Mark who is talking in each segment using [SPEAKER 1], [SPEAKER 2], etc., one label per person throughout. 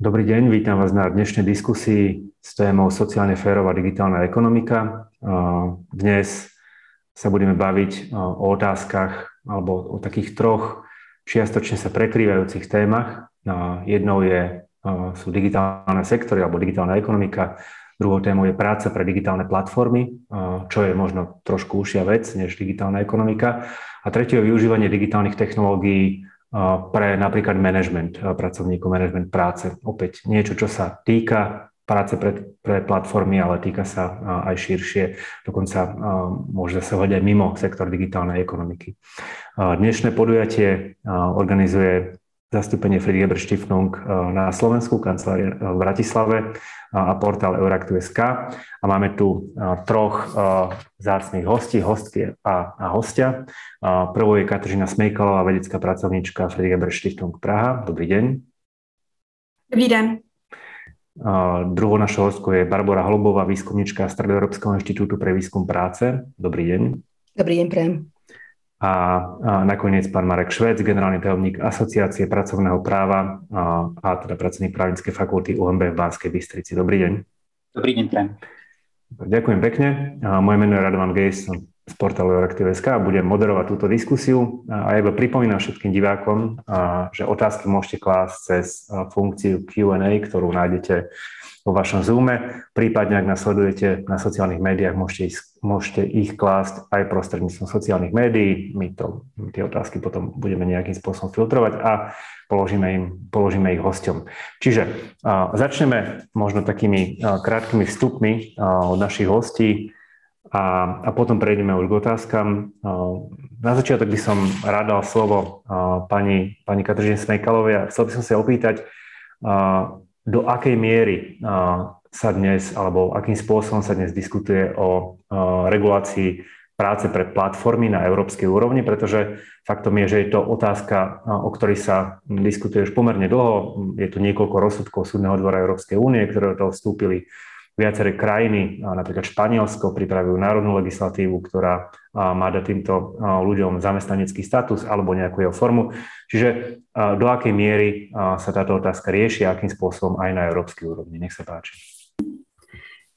[SPEAKER 1] Dobrý deň, vítam vás na dnešnej diskusii s témou sociálne férová digitálna ekonomika. Dnes sa budeme baviť o otázkach alebo o takých troch čiastočne sa prekrývajúcich témach. Jednou je, sú digitálne sektory alebo digitálna ekonomika, druhou témou je práca pre digitálne platformy, čo je možno trošku užšia vec než digitálna ekonomika. A tretie je využívanie digitálnych technológií pre napríklad management pracovníkov, management práce. Opäť niečo, čo sa týka práce pre, pre platformy, ale týka sa aj širšie, dokonca môže zasahovať aj mimo sektor digitálnej ekonomiky. Dnešné podujatie organizuje zastúpenie Friedrich Stiftung na Slovensku, kancelárie v Bratislave a portál Euraktu.sk. A máme tu troch zácných hostí, hostky a, a hostia. Prvou je Kateřina Smejkalová, vedecká pracovníčka Friedrich Stiftung Praha. Dobrý deň.
[SPEAKER 2] Dobrý den.
[SPEAKER 1] Druhou našou hostkou je Barbara Holubová, výskumnička Stredoeurópskeho inštitútu pre výskum práce. Dobrý deň.
[SPEAKER 3] Dobrý deň, prejem
[SPEAKER 1] a, nakoniec pán Marek Švec, generálny tajomník Asociácie pracovného práva a, a teda pracovník právnickej fakulty UMB v Banskej Bystrici. Dobrý deň.
[SPEAKER 4] Dobrý deň, prajem.
[SPEAKER 1] Ďakujem pekne. Moje meno je Radovan Gejs z portálu Euraktiv.sk a budem moderovať túto diskusiu. A ja pripomínam všetkým divákom, že otázky môžete klásť cez funkciu Q&A, ktorú nájdete vo vašom Zoome. Prípadne, ak nás sledujete na sociálnych médiách, môžete ich, môžete ich klásť aj prostredníctvom sociálnych médií. My, to, my tie otázky potom budeme nejakým spôsobom filtrovať a položíme, im, položíme ich hosťom. Čiže uh, začneme možno takými uh, krátkými vstupmi od našich hostí a, a potom prejdeme už k otázkam. Na začiatok by som rád dal slovo pani, pani Kateřine Smejkalovej a chcel by som sa opýtať, do akej miery sa dnes, alebo akým spôsobom sa dnes diskutuje o regulácii práce pre platformy na európskej úrovni, pretože faktom je, že je to otázka, o ktorej sa diskutuje už pomerne dlho. Je tu niekoľko rozsudkov Súdneho dvora Európskej únie, ktoré do toho vstúpili Viaceré krajiny, napríklad Španielsko, pripravujú národnú legislatívu, ktorá má dať týmto ľuďom zamestnanecký status alebo nejakú jeho formu. Čiže do akej miery sa táto otázka rieši akým spôsobom aj na európskej úrovni. Nech sa páči.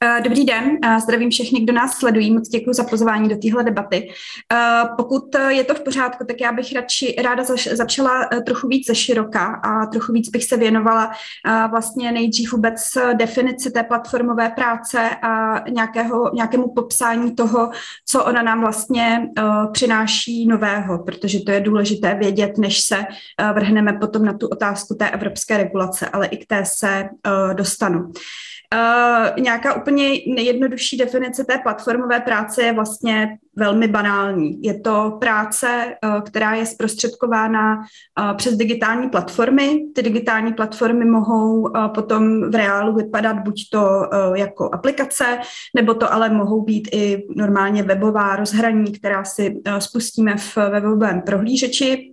[SPEAKER 2] Eh, dobrý den, eh, zdravím všechny, kdo nás sledují. Moc děkuji za pozvání do téhle debaty. Eh, pokud je to v pořádku, tak já bych radši ráda začala trochu víc ze široka a trochu víc bych se věnovala vlastně nejdřív vůbec definici té platformové práce a nějakého, nějakému popsání toho, co ona nám vlastně přináší nového, protože to je důležité vědět, než se vrhneme potom na tu otázku té evropské regulace, ale i k té se dostanu. Nějaká úplně nejjednodušší definice té platformové práce je vlastně velmi banální. Je to práce, uh, která je zprostředkována uh, přes digitální platformy. Ty digitální platformy mohou uh, potom v reálu vypadat buď to jako aplikace, nebo to ale mohou být i normálně webová rozhraní, která si spustíme v webovém prohlížeči Eh,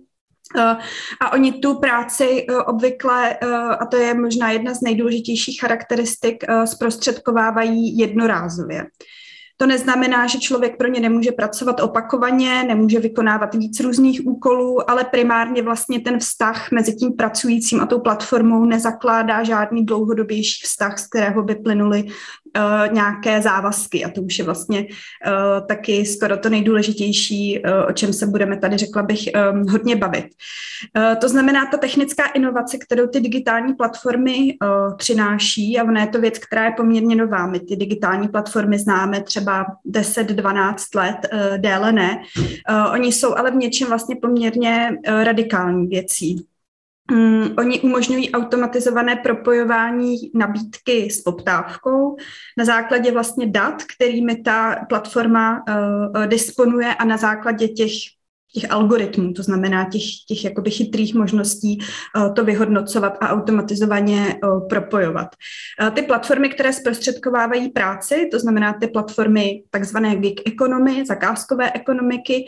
[SPEAKER 2] a oni tu práci eh, obvykle, eh, a to je možná jedna z nejdůležitějších charakteristik, zprostředkovávají jednorázově. To neznamená, že člověk pro ně nemůže pracovat opakovaně, nemůže vykonávat víc různých úkolů, ale primárně vlastně ten vztah mezi tím pracujícím a tou platformou nezakládá žádný dlouhodobější vztah, z kterého by plynuly uh, nějaké závazky. A to už je vlastně uh, taky skoro to nejdůležitější, uh, o čem se budeme tady, řekla bych, um, hodně bavit. Uh, to znamená, ta technická inovace, kterou ty digitální platformy uh, přináší, a ona je to věc, která je poměrně nová. My ty digitální platformy známe třeba 10-12 let, uh, déle ne. Uh, oni jsou ale v něčem vlastně poměrně uh, radikální věcí. Um, oni umožňují automatizované propojování nabídky s poptávkou na základě vlastně dat, kterými ta platforma uh, disponuje a na základě těch těch algoritmů, to znamená těch, těch jakoby chytrých možností uh, to vyhodnocovat a automatizovaně uh, propojovat. Uh, ty platformy, které zprostředkovávají práci, to znamená ty platformy takzvané gig economy, zakázkové ekonomiky,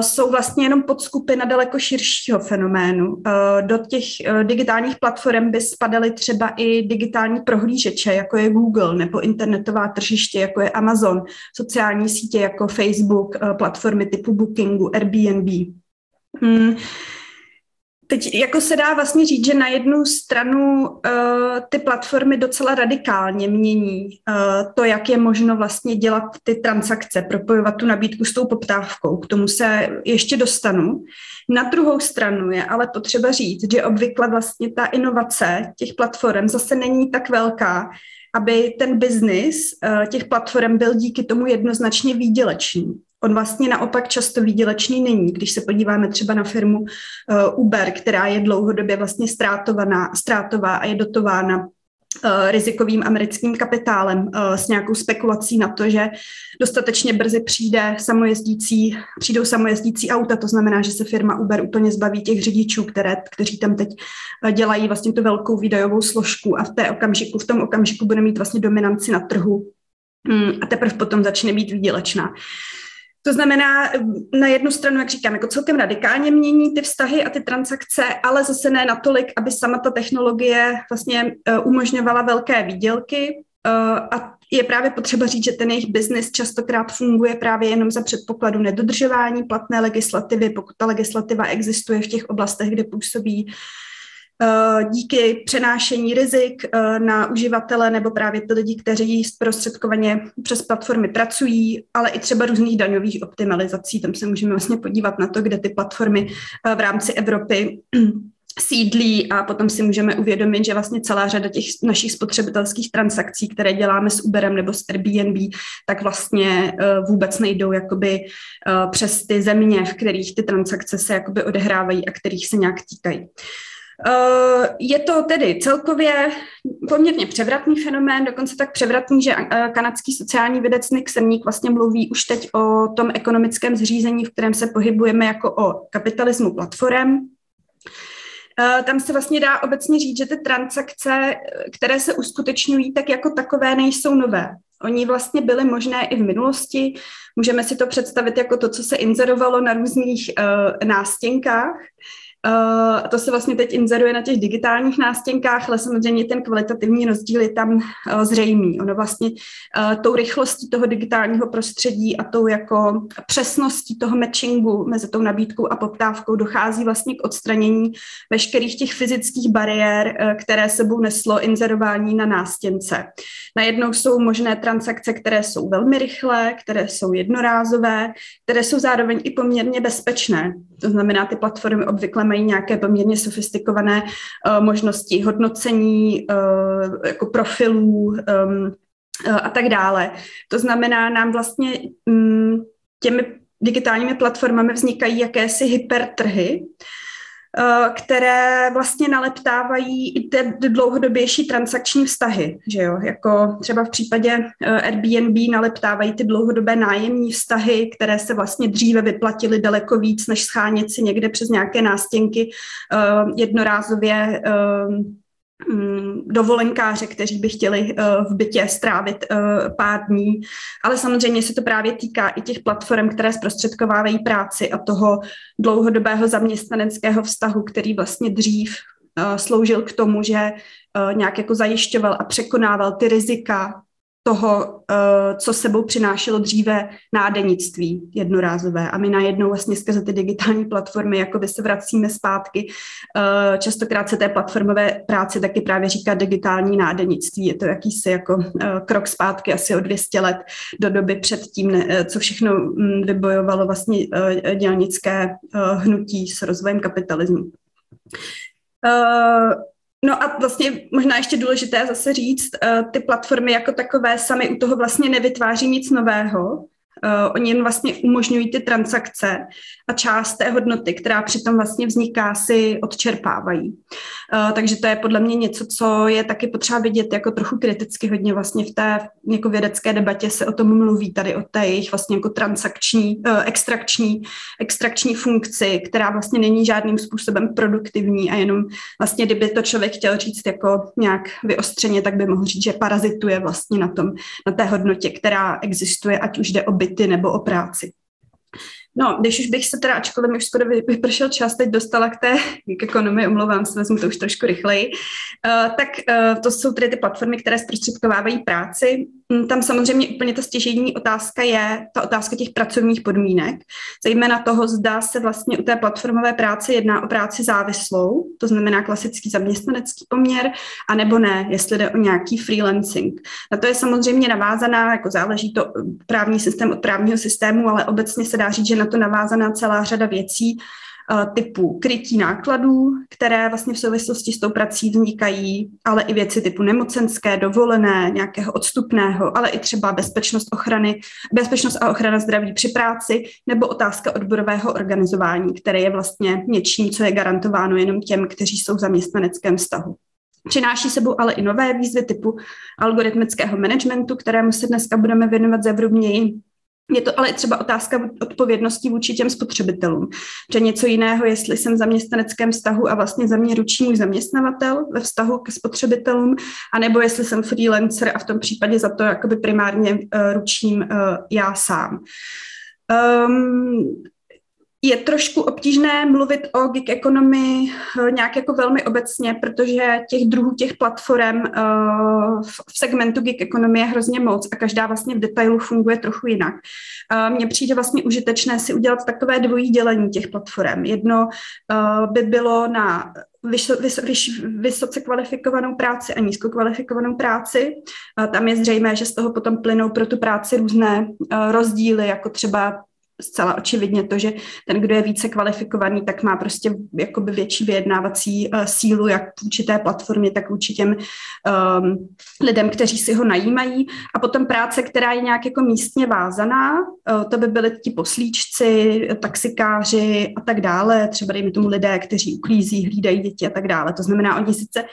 [SPEAKER 2] jsou vlastně jenom podskupina daleko širšího fenoménu. Do těch digitálních platform by spadaly třeba i digitální prohlížeče, jako je Google, nebo internetová tržiště, jako je Amazon, sociální sítě jako Facebook, platformy typu Bookingu, Airbnb. Hmm. Teď jako se dá vlastně říct, že na jednu stranu uh, ty platformy docela radikálně mění uh, to, jak je možno vlastně dělat ty transakce, propojovat tu nabídku s tou poptávkou. K tomu se ještě dostanu. Na druhou stranu je ale potřeba říct, že obvykle vlastně ta inovace těch platform zase není tak velká, aby ten biznis uh, těch platform byl díky tomu jednoznačně výdělečný. On vlastně naopak často výdělečný není. Když se podíváme třeba na firmu uh, Uber, která je dlouhodobě vlastně ztrátovaná, ztrátová a je dotována uh, rizikovým americkým kapitálem uh, s nějakou spekulací na to, že dostatečně brzy přijde samojezdící, přijdou samojezdící auta, to znamená, že se firma Uber úplně zbaví těch řidičů, které, kteří tam teď dělají vlastně tu velkou výdajovou složku a v té okamžiku, v tom okamžiku bude mít vlastně dominanci na trhu hmm, a teprve potom začne být výdělečná. To znamená, na jednu stranu, jak říkám, jako celkem radikálně mění ty vztahy a ty transakce, ale zase ne natolik, aby sama ta technologie vlastně eh, umožňovala velké výdělky. Eh, a je právě potřeba říct, že ten jejich biznis častokrát funguje právě jenom za předpokladu nedodržování platné legislativy, pokud ta legislativa existuje v těch oblastech, kde působí díky přenášení rizik eh, na uživatele nebo právě ty lidi, kteří zprostředkovaně přes platformy pracují, ale i třeba různých daňových optimalizací. Tam se můžeme vlastně podívat na to, kde ty platformy eh, v rámci Evropy sídlí a potom si můžeme uvědomit, že vlastně celá řada těch našich spotřebitelských transakcí, které děláme s Uberem nebo s Airbnb, tak vlastně vůbec nejdou jakoby přes ty země, v kterých ty transakce se jakoby odehrávají a kterých se nějak týkají. Eh, je to tedy celkově poměrně převratný fenomén, dokonce tak převratný, že eh, kanadský sociální vědec Nick Semník vlastně mluví už teď o tom ekonomickém zřízení, v kterém se pohybujeme jako o kapitalismu platform. Eh, tam se vlastně dá obecně říct, že ty transakce, které se uskutečňují, tak jako takové nejsou nové. Oni vlastně byly možné i v minulosti. Můžeme si to představit jako to, co se inzerovalo na různých uh, nástěnkách. Uh, to se vlastně teď inzeruje na těch digitálních nástěnkách, ale samozřejmě ten kvalitativní rozdíl je tam uh, zřejmý. Ono vlastně uh, tou rychlostí toho digitálního prostředí a tou jako přesností toho matchingu mezi tou nabídkou a poptávkou dochází vlastně k odstranění veškerých těch fyzických bariér, které sebou neslo inzerování na nástěnce. Najednou jsou možné transakce, které jsou velmi rychlé, které jsou jednorázové, které jsou zároveň i poměrně bezpečné. To znamená, ty platformy obvykle mají nějaké poměrně sofistikované uh, možnosti hodnocení uh, jako profilů um, a tak dále. To znamená, nám vlastně um, těmi digitálními platformami vznikají jakési hypertrhy, které vlastně naleptávají i ty dlouhodobější transakční vztahy, že jo, jako třeba v případě eh, Airbnb naleptávají ty dlouhodobé nájemní vztahy, které se vlastně dříve vyplatily daleko víc, než schánět si někde přes nějaké nástěnky eh, jednorázově dovolenkáře, kteří by chtěli eh, v bytě strávit eh, pár dní. Ale samozřejmě se to právě týká i těch platform, které zprostředkovávají práci a toho dlouhodobého zaměstnaneckého vztahu, který vlastně dřív eh, sloužil k tomu, že nějak jako zajišťoval a překonával ty rizika toho, eh, co sebou přinášelo dříve nádenictví jednorázové. A my najednou vlastně skrze ty digitální platformy jakoby se vracíme zpátky. Eh, častokrát se té platformové práci taky právě říká digitální nádenictví. Je to jakýsi jako eh, krok zpátky asi o 200 let do doby před tím, co všechno hm, vybojovalo vlastně dělnické hnutí s rozvojem kapitalismu. No a vlastně možná ještě důležité zase říct, eh, ty platformy jako takové sami u toho vlastně nevytváří nic nového, oni jen vlastně umožňují ty transakce a část té hodnoty, která přitom vlastně vzniká, si odčerpávají. Uh, takže to je podle mě něco, co je taky potřeba vidět jako trochu kriticky hodně vlastně v té jako vědecké debatě se o tom mluví tady o té jejich vlastně jako transakční, uh, extrakční, extrakční funkci, která vlastně není žádným způsobem produktivní a jenom vlastně, kdyby to člověk chtěl říct jako nějak vyostřeně, tak by mohl říct, že parazituje vlastně na tom, na té hodnotě, která existuje, ať už jde o byt byty nebo o práci. No, když už bych se teda, ačkoliv mi už skoro vypršel čas, teď dostala k té ekonomii, omlouvám se, vezmu to už trošku rychleji, uh, tak uh, to jsou tedy ty platformy, které zprostředkovávají práci. Mm, tam samozřejmě úplně ta stěžení otázka je ta otázka těch pracovních podmínek, zejména toho, zda se vlastně u té platformové práce jedná o práci závislou, to znamená klasický zaměstnanecký poměr, anebo ne, jestli jde o nějaký freelancing. Na to je samozřejmě navázaná, jako záleží to právní systém od právního systému, ale obecně se dá říct, že na to navázaná celá řada věcí, Eh, typu krytí nákladů, které vlastně v souvislosti s tou prací vznikají, ale i věci typu nemocenské, dovolené, nějakého odstupného, ale i třeba bezpečnost ochrany, bezpečnost a ochrana zdraví při práci, nebo otázka odborového organizování, které je vlastně něčím, co je garantováno jenom těm, kteří jsou v zaměstnaneckém vztahu. Přináší sebou ale i nové výzvy typu algoritmického managementu, kterému se dneska budeme věnovat zevrubněji, je to ale třeba otázka odpovědnosti vůči těm spotřebitelům. Že něco jiného, jestli jsem v zaměstnaneckém vztahu a vlastně za mě ručí můj zaměstnavatel ve vztahu k spotřebitelům, anebo jestli jsem freelancer a v tom případě za to jakoby primárně uh, ručím uh, já sám. Um, je trošku obtížné mluvit o gig economy eh, nějak jako velmi obecně, protože těch druhů těch platform uh, v segmentu gig economy je hrozně moc a každá vlastně v detailu funguje trochu jinak. Uh, Mně přijde vlastně užitečné si udělat takové dvojí dělení těch platform. Jedno by bylo na vysoce kvalifikovanou práci a nízkokvalifikovanou práci. Tam je zřejmé, že z toho potom plynou pro tu práci různé rozdíly, jako třeba zcela očividně to, že ten, kdo je více kvalifikovaný, tak má prostě jakoby větší vyjednávací uh, sílu, jak vůči té platformě, tak vůči těm um, lidem, kteří si ho najímají. A potom práce, která je nějak jako místně vázaná, uh, to by byly ti poslíčci, taxikáři a tak dále, třeba dejme tomu lidé, kteří uklízí, hlídají děti a tak dále. To znamená, oni sice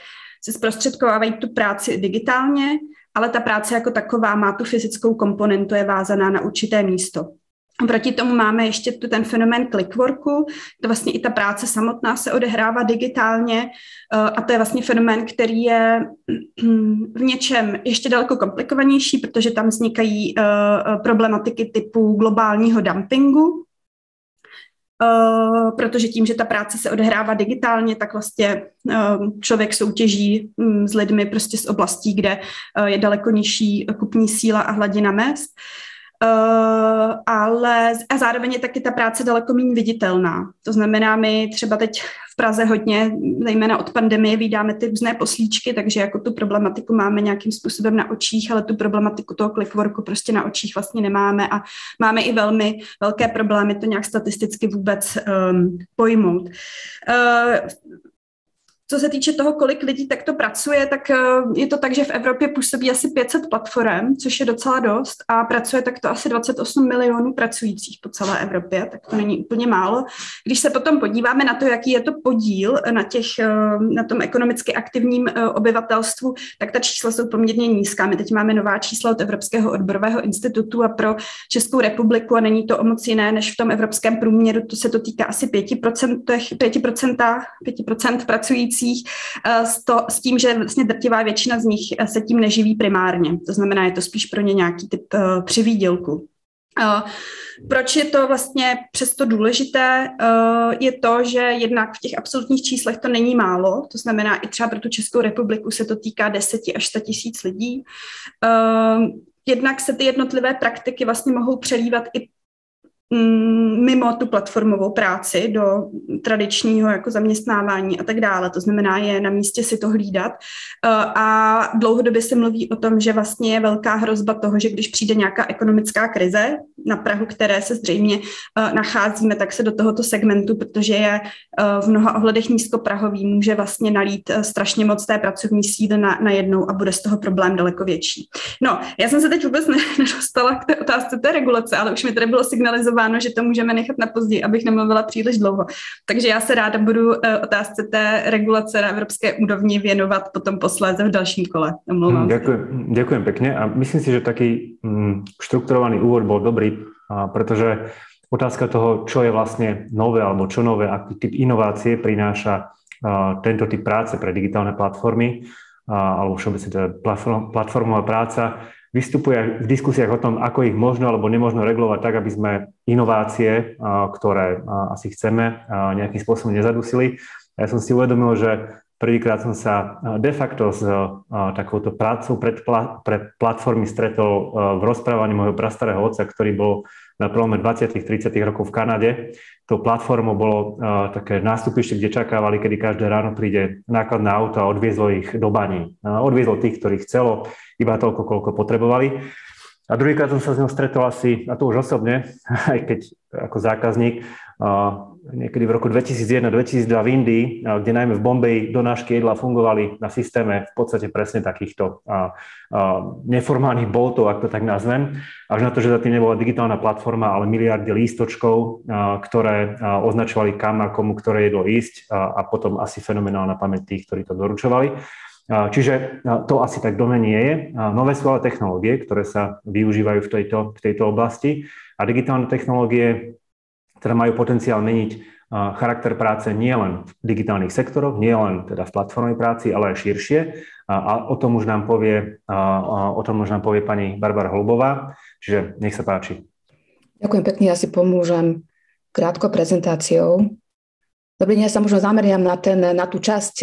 [SPEAKER 2] si zprostředkovávají tu práci digitálně, ale ta práce jako taková má tu fyzickou komponentu, je vázaná na určité místo. Proti tomu máme ještě tu ten fenomén clickworku, to vlastně i ta práce samotná se odehrává digitálně eh, a to je vlastně fenomén, který je v něčem ještě daleko komplikovanější, protože tam vznikají eh, problematiky typu globálního dumpingu, Uh, protože tím, že ta práce se odehrává digitálně, tak vlastně uh, člověk soutěží um, s lidmi prostě z oblastí, kde uh, je daleko nižší kupní síla a hladina mest. Uh, ale a zároveň je taky ta práce daleko méně viditelná. To znamená, my třeba teď v Praze hodně, zejména od pandemie, vydáme ty různé poslíčky, takže jako tu problematiku máme nějakým způsobem na očích, ale tu problematiku toho clickworku prostě na očích vlastně nemáme a máme i velmi velké problémy to nějak statisticky vůbec um, pojmout. Uh, co se týče toho, kolik lidí takto pracuje, tak eh, je to tak, že v Evropě působí asi 500 platform, což je docela dost a pracuje takto asi 28 milionů pracujících po celé Evropě, tak to není úplně málo. Když se potom podíváme na to, jaký je to podíl na, těch, eh, na tom ekonomicky aktivním eh, obyvatelstvu, tak ta čísla jsou poměrně nízká. My teď máme nová čísla od Evropského odborového institutu a pro Českou republiku a není to o moc jiné než v tom evropském průměru, to se to týká asi 5%, 5%, 5% pracujících pracujících eh, s, to, s tím, že vlastně drtivá většina z nich eh, se tím neživí primárně. To znamená, je to spíš pro ně nějaký typ uh, přivýdělku. Proč je to vlastně přesto důležité? Je to, že jednak v těch absolutních číslech to není málo, to znamená i třeba pro tu Českou republiku se to týká 10 až 100 tisíc lidí. Jednak se ty jednotlivé praktiky vlastně mohou přelívat i mimo tu platformovou práci do tradičního jako zaměstnávání a tak dále. To znamená, je na místě si to hlídat. Eh, a dlouhodobě se mluví o tom, že vlastně je velká hrozba toho, že když přijde nějaká ekonomická krize na Prahu, které se zřejmě eh, nacházíme, tak se do tohoto segmentu, protože je eh, v mnoha ohledech nízkoprahový, může vlastně nalít strašně moc té pracovní síly na, na jednou a bude z toho problém daleko větší. No, já jsem se teď vůbec nedostala k té otázce té regulace, ale už mi tady bylo signalizováno, avizováno, že to můžeme nechat na později, abych nemluvila příliš dlouho. Takže já se ráda budu eh, otázce té regulace na evropské úrovni věnovat potom posléze v dalším kole.
[SPEAKER 1] Omlouvám ďakujem, ďakujem pekne a myslím si, že taký mm, štrukturovaný úvod bol dobrý, pretože otázka toho, čo je vlastne nové alebo čo nové, aký typ inovácie prináša tento typ práce pre digitálne platformy alebo všeobecne teda platform, platformová práca, vystupuje v diskusiách o tom, ako ich možno alebo nemožno regulovať tak, aby sme inovácie, ktoré asi chceme, nejakým spôsobom nezadusili. Ja som si uvedomil, že prvýkrát som sa de facto s takouto prácou pred, pred platformy stretol v rozprávaní môjho prastarého otca, ktorý bol na prelome 20 30 rokov v Kanade. To platformou bolo také nástupište, kde čakávali, kedy každé ráno príde nákladné auto a odviezlo ich do baní. Odviezlo tých, ktorých chcelo, iba toľko, koľko potrebovali. A druhýkrát som sa s ňou stretol asi, a to už osobne, aj keď ako zákazník, niekedy v roku 2001-2002 v Indii, kde najmä v Bombeji donášky jedla fungovali na systéme v podstate presne takýchto neformálnych boltov, ak to tak nazvem, až na to, že za tým nebola digitálna platforma, ale miliardy lístočkov, ktoré označovali kam a komu ktoré jedlo ísť a potom asi fenomenálna pamäť tých, ktorí to doručovali. Čiže to asi tak dome nie je. Nové sú ale technológie, ktoré sa využívajú v tejto, v tejto oblasti a digitálne technológie ktoré majú potenciál meniť charakter práce nielen v digitálnych sektoroch, nielen teda v platformnej práci, ale aj širšie. A o tom už nám povie, o tom už nám povie pani Barbara Holbová. Čiže nech sa páči.
[SPEAKER 3] Ďakujem pekne, ja si pomôžem krátko prezentáciou. Dobrý deň, ja sa možno zameriam na, ten, na tú časť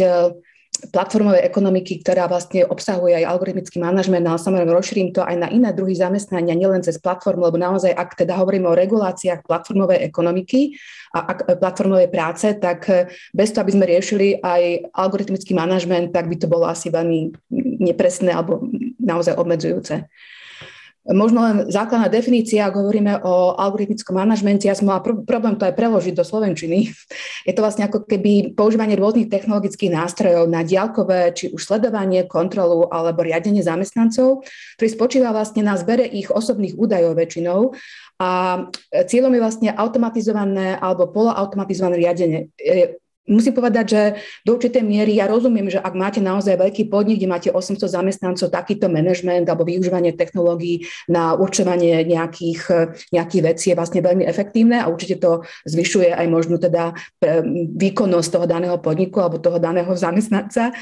[SPEAKER 3] platformovej ekonomiky, ktorá vlastne obsahuje aj algoritmický manažment, ale samozrejme rozšírim to aj na iné druhy zamestnania, nielen cez platformu, lebo naozaj, ak teda hovoríme o reguláciách platformovej ekonomiky a ak, platformovej práce, tak eh, bez toho, aby sme riešili aj algoritmický manažment, tak by to bolo asi veľmi nepresné alebo naozaj obmedzujúce. Možno len základná definícia, ak hovoríme o algoritmickom manažmente, ja som mala pr- problém to aj preložiť do slovenčiny. Je to vlastne ako keby používanie rôznych technologických nástrojov na diálkové, či už sledovanie, kontrolu alebo riadenie zamestnancov, ktorý spočíva vlastne na zbere ich osobných údajov väčšinou a cieľom je vlastne automatizované alebo poloautomatizované riadenie Musím povedať, že do určitej miery ja rozumiem, že ak máte naozaj veľký podnik, kde máte 800 zamestnancov, takýto manažment alebo využívanie technológií na určovanie nejakých, nejakých vecí je vlastne veľmi efektívne a určite to zvyšuje aj možno teda e, výkonnosť toho daného podniku alebo toho daného zamestnanca.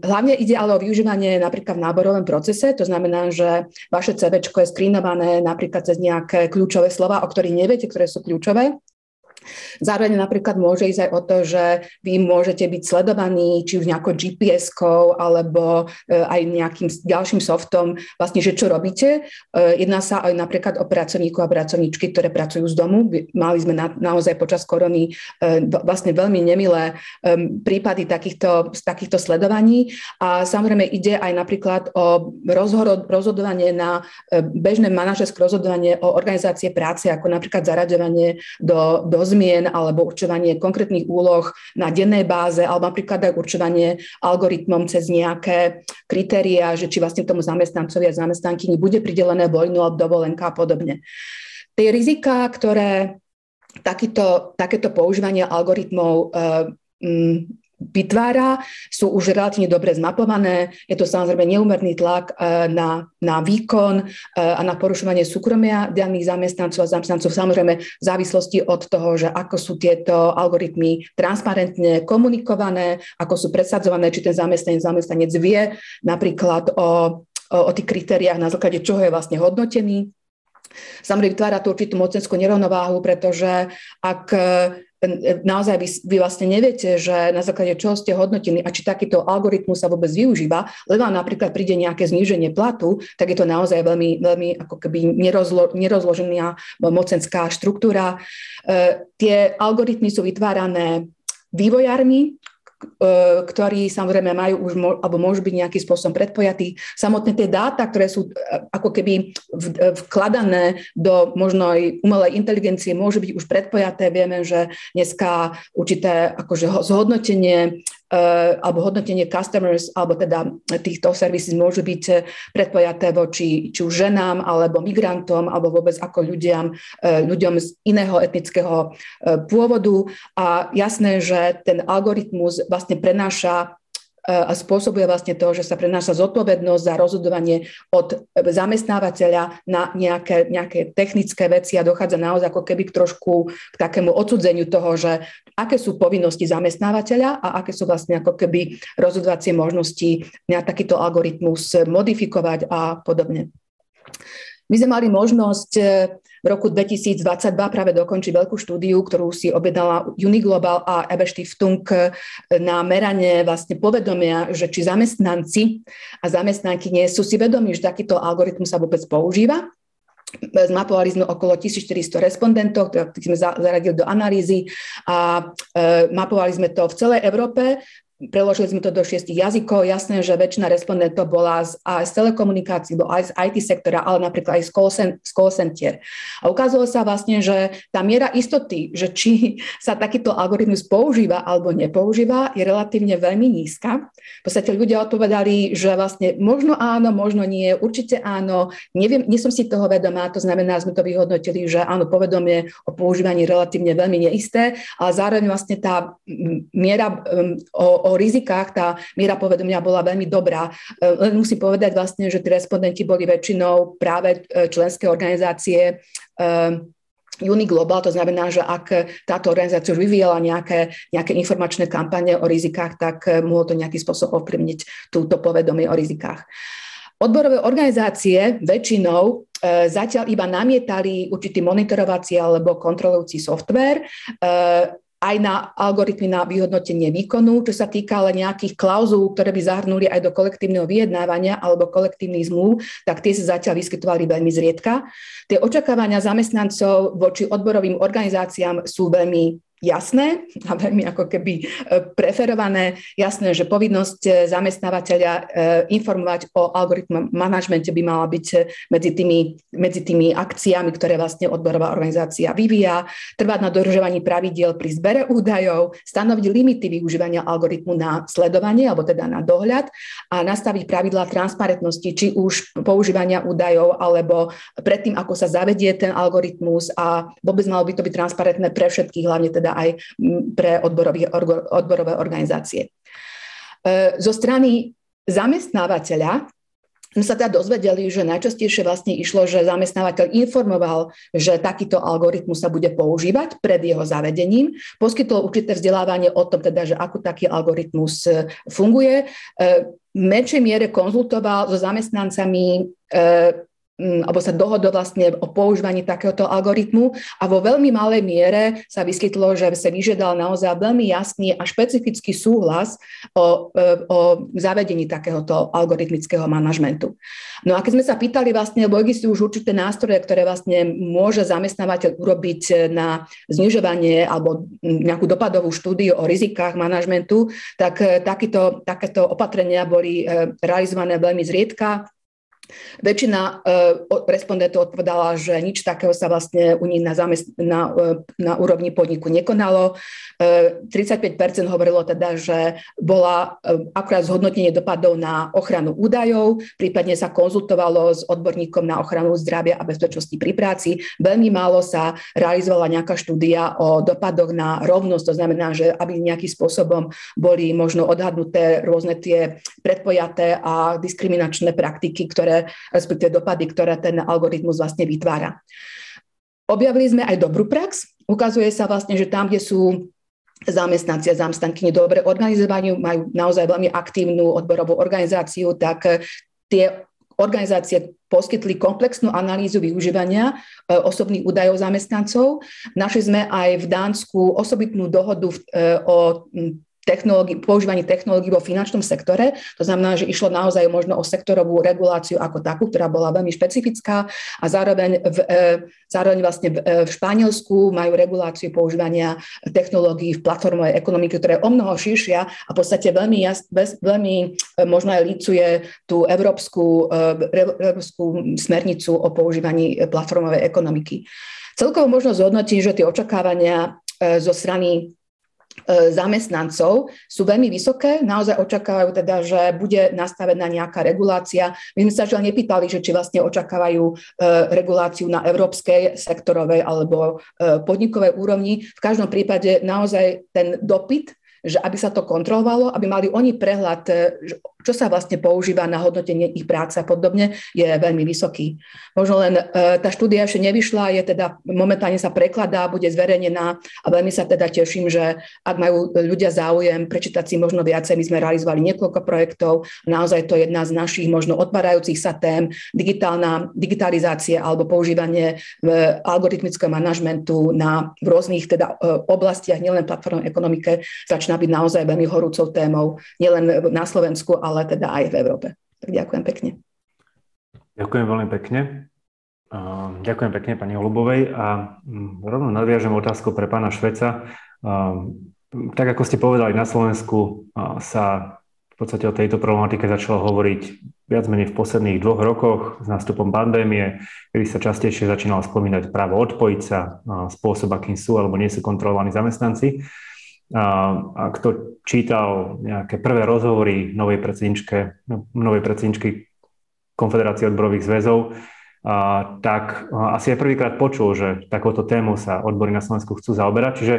[SPEAKER 3] Hlavne ide ale o využívanie napríklad v náborovom procese, to znamená, že vaše CV je skrinované napríklad cez nejaké kľúčové slova, o ktorých neviete, ktoré sú kľúčové Zároveň napríklad môže ísť aj o to, že vy môžete byť sledovaní či už nejakou GPS-kou alebo e, aj nejakým ďalším softom, vlastne, že čo robíte. E, jedná sa aj napríklad o pracovníkov a pracovníčky, ktoré pracujú z domu. Mali sme na, naozaj počas korony e, vlastne veľmi nemilé prípady takýchto, takýchto sledovaní a samozrejme ide aj napríklad o rozhodovanie na bežné manažerské rozhodovanie o organizácie práce, ako napríklad zaraďovanie do, do zmien alebo určovanie konkrétnych úloh na dennej báze alebo napríklad aj určovanie algoritmom cez nejaké kritéria, že či vlastne tomu zamestnancovi a zamestnankyni bude pridelené vojnu alebo dovolenka a podobne. Tie rizika, ktoré takýto, takéto používanie algoritmov uh, vytvára, sú už relatívne dobre zmapované. Je to samozrejme neúmerný tlak e, na, na výkon e, a na porušovanie súkromia daných zamestnancov a zamestnancov, samozrejme v závislosti od toho, že ako sú tieto algoritmy transparentne komunikované, ako sú presadzované, či ten zamestnanec, zamestnanec vie napríklad o, o, o tých kritériách, na základe čoho je vlastne hodnotený. Samozrejme vytvára tú určitú mocenskú nerovnováhu, pretože ak naozaj vy, vy vlastne neviete, že na základe čoho ste hodnotení a či takýto algoritmus sa vôbec využíva, lebo napríklad príde nejaké zníženie platu, tak je to naozaj veľmi, veľmi ako keby nerozlo, nerozložená mocenská štruktúra. E, tie algoritmy sú vytvárané vývojármi, E, ktorí samozrejme majú už, alebo môžu byť nejakým spôsobom predpojatí. Samotné tie dáta, ktoré sú e, ako keby e, vkladané do možno aj umelej inteligencie, môžu byť už predpojaté. Vieme, že dneska určité akože zhodnotenie alebo hodnotenie customers, alebo teda týchto services môžu byť predpojaté voči či už ženám, alebo migrantom, alebo vôbec ako ľuďom, eh, ľuďom z iného etnického eh, pôvodu. A jasné, že ten algoritmus vlastne prenáša a spôsobuje vlastne to, že sa prenáša zodpovednosť za rozhodovanie od zamestnávateľa na nejaké, nejaké technické veci a dochádza naozaj ako keby k trošku k takému odsudzeniu toho, že aké sú povinnosti zamestnávateľa a aké sú vlastne ako keby rozhodovacie možnosti na takýto algoritmus modifikovať a podobne. My sme mali možnosť v roku 2022 práve dokončiť veľkú štúdiu, ktorú si objednala Uniglobal a Ebe Stiftung na meranie vlastne povedomia, že či zamestnanci a zamestnanky nie sú si vedomi, že takýto algoritmus sa vôbec používa. Zmapovali sme okolo 1400 respondentov, ktorých sme zaradili do analýzy a e, mapovali sme to v celej Európe Preložili sme to do šiestich jazykov. Jasné, že väčšina respondentov bola z, aj z telekomunikácií, aj z IT sektora, ale napríklad aj z call, z call center. A ukázalo sa vlastne, že tá miera istoty, že či sa takýto algoritmus používa alebo nepoužíva, je relatívne veľmi nízka. V podstate ľudia odpovedali, že vlastne možno áno, možno nie, určite áno, neviem, nie som si toho vedomá, to znamená, sme to vyhodnotili, že áno, povedomie o používaní relatívne veľmi neisté, ale zároveň vlastne tá miera o, o rizikách tá miera povedomia bola veľmi dobrá. E, len musím povedať vlastne, že tí respondenti boli väčšinou práve e, členské organizácie e, Uniglobal, to znamená, že ak táto organizácia už vyvíjala nejaké, nejaké informačné kampane o rizikách, tak mohlo to nejaký spôsob ovplyvniť túto povedomie o rizikách. Odborové organizácie väčšinou zatiaľ iba namietali určitý monitorovací alebo kontrolujúci software. Aj na algoritmy na vyhodnotenie výkonu, čo sa týka ale nejakých klauzul, ktoré by zahrnuli aj do kolektívneho vyjednávania alebo kolektívnych zmluv, tak tie sa zatiaľ vyskytovali veľmi zriedka. Tie očakávania zamestnancov voči odborovým organizáciám sú veľmi jasné a veľmi ako keby e, preferované. Jasné, že povinnosť e, zamestnávateľa e, informovať o algoritmu manažmente by mala byť medzi tými, medzi tými akciami, ktoré vlastne odborová organizácia vyvíja, trvať na dodržovaní pravidiel pri zbere údajov, stanoviť limity využívania algoritmu na sledovanie alebo teda na dohľad a nastaviť pravidlá transparentnosti, či už používania údajov alebo predtým, ako sa zavedie ten algoritmus a vôbec malo by to byť transparentné pre všetkých, hlavne teda aj pre odborové organizácie. E, zo strany zamestnávateľa sme sa teda dozvedeli, že najčastejšie vlastne išlo, že zamestnávateľ informoval, že takýto algoritmus sa bude používať pred jeho zavedením, poskytol určité vzdelávanie o tom, teda, že ako taký algoritmus e, funguje, e, v menšej miere konzultoval so zamestnancami alebo sa dohodol vlastne o používaní takéhoto algoritmu a vo veľmi malej miere sa vyskytlo, že sa vyžiadal naozaj veľmi jasný a špecifický súhlas o, e, o zavedení takéhoto algoritmického manažmentu. No a keď sme sa pýtali vlastne, lebo existujú už určité nástroje, ktoré vlastne môže zamestnávateľ urobiť na znižovanie alebo nejakú dopadovú štúdiu o rizikách manažmentu, tak e, takýto, takéto opatrenia boli e, realizované veľmi zriedka Väčšina uh, respondentov odpovedala, že nič takého sa vlastne u nich na, zamest- na, uh, na úrovni podniku nekonalo. Uh, 35% hovorilo teda, že bola akurát zhodnotenie dopadov na ochranu údajov, prípadne sa konzultovalo s odborníkom na ochranu zdravia a bezpečnosti pri práci. Veľmi málo sa realizovala nejaká štúdia o dopadoch na rovnosť, to znamená, že aby nejakým spôsobom boli možno odhadnuté rôzne tie predpojaté a diskriminačné praktiky, ktoré respektíve dopady, ktoré ten algoritmus vlastne vytvára. Objavili sme aj dobrú prax. Ukazuje sa vlastne, že tam, kde sú zamestnanci a zamestnanky dobre organizovaní, majú naozaj veľmi aktívnu odborovú organizáciu, tak tie organizácie poskytli komplexnú analýzu využívania e, osobných údajov zamestnancov. Našli sme aj v Dánsku osobitnú dohodu e, o technológi- používaní technológií vo finančnom sektore. To znamená, že išlo naozaj možno o sektorovú reguláciu ako takú, ktorá bola veľmi špecifická a zároveň, v, e, zároveň vlastne v, e, v Španielsku majú reguláciu používania technológií v platformovej ekonomike, ktorá je o mnoho širšia a v podstate veľmi, jas, bez, veľmi e, možno aj lícuje tú európsku, európsku smernicu o používaní platformovej ekonomiky. Celkovo možno zhodnotiť, že tie očakávania zo strany zamestnancov sú veľmi vysoké. Naozaj očakávajú teda, že bude nastavená nejaká regulácia. My sme sa žiaľ nepýtali, že či vlastne očakávajú e, reguláciu na európskej, sektorovej alebo e, podnikovej úrovni. V každom prípade naozaj ten dopyt že aby sa to kontrolovalo, aby mali oni prehľad, čo sa vlastne používa na hodnotenie ich práce a podobne, je veľmi vysoký. Možno len e, tá štúdia ešte nevyšla, je teda momentálne sa prekladá, bude zverejnená a veľmi sa teda teším, že ak majú ľudia záujem prečítať si možno viacej, my sme realizovali niekoľko projektov, naozaj to je jedna z našich možno otvárajúcich sa tém, digitálna, digitalizácia alebo používanie algoritmického manažmentu na v rôznych teda e, oblastiach, nielen platformnej ekonomike, začína byť naozaj veľmi horúcou témou, nielen na Slovensku, ale teda aj v Európe. Tak ďakujem pekne.
[SPEAKER 1] Ďakujem veľmi pekne. Ďakujem pekne pani Holubovej a rovno nadviažem otázku pre pána Šveca. Tak ako ste povedali, na Slovensku sa v podstate o tejto problematike začalo hovoriť viac menej v posledných dvoch rokoch s nástupom pandémie, kedy sa častejšie začínalo spomínať právo odpojiť sa, spôsob, akým sú alebo nie sú kontrolovaní zamestnanci. A kto čítal nejaké prvé rozhovory novej predsedničke, novej predsedničky Konfederácie odborových zväzov, a, tak a, asi aj prvýkrát počul, že takouto tému sa odbory na Slovensku chcú zaoberať. Čiže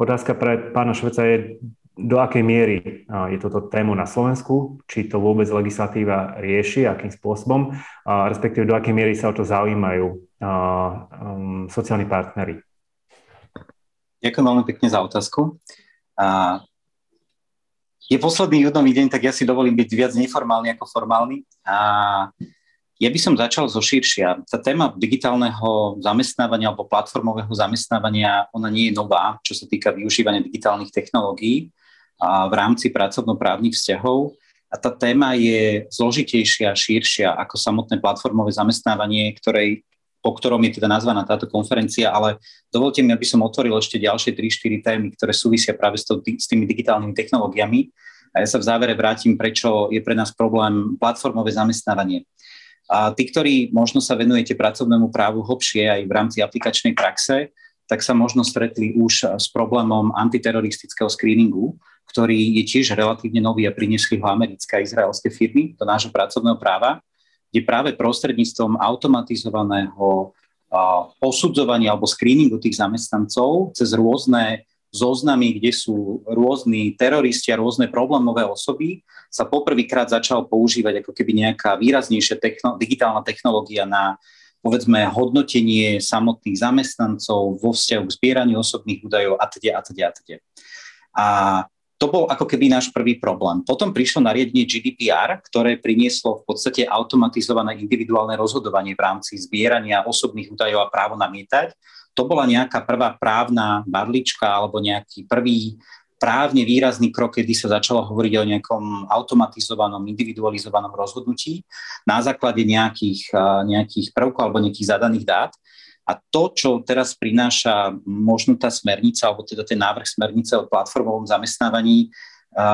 [SPEAKER 1] otázka pre pána Šveca je, do akej miery je toto tému na Slovensku, či to vôbec legislatíva rieši, akým spôsobom, a respektíve do akej miery sa o to zaujímajú um, sociálni partnery.
[SPEAKER 4] Ďakujem veľmi pekne za otázku. A je posledný judnový deň, tak ja si dovolím byť viac neformálny ako formálny. A ja by som začal zo širšia. Tá téma digitálneho zamestnávania alebo platformového zamestnávania, ona nie je nová, čo sa týka využívania digitálnych technológií a v rámci pracovnoprávnych vzťahov. A tá téma je zložitejšia, širšia ako samotné platformové zamestnávanie, ktorej, po ktorom je teda nazvaná táto konferencia, ale dovolte mi, aby som otvoril ešte ďalšie 3-4 témy, ktoré súvisia práve s, to, s tými digitálnymi technológiami. A ja sa v závere vrátim, prečo je pre nás problém platformové zamestnávanie. A tí, ktorí možno sa venujete pracovnému právu hlbšie aj v rámci aplikačnej praxe, tak sa možno stretli už s problémom antiteroristického screeningu, ktorý je tiež relatívne nový a priniesli ho americké a izraelské firmy do nášho pracovného práva, kde práve prostredníctvom automatizovaného posudzovania alebo screeningu tých zamestnancov cez rôzne zoznamy, kde sú rôzni teroristi a rôzne problémové osoby, sa poprvýkrát začal používať ako keby nejaká výraznejšia techno- digitálna technológia na povedzme hodnotenie samotných zamestnancov vo vzťahu k zbieraniu osobných údajov a teda a teda a teda. A to bol ako keby náš prvý problém. Potom prišlo nariadenie GDPR, ktoré prinieslo v podstate automatizované individuálne rozhodovanie v rámci zbierania osobných údajov a právo namietať to bola nejaká prvá právna barlička alebo nejaký prvý právne výrazný krok, kedy sa začalo hovoriť o nejakom automatizovanom, individualizovanom rozhodnutí na základe nejakých, nejakých prvkov alebo nejakých zadaných dát. A to, čo teraz prináša možno tá smernica, alebo teda ten návrh smernice o platformovom zamestnávaní,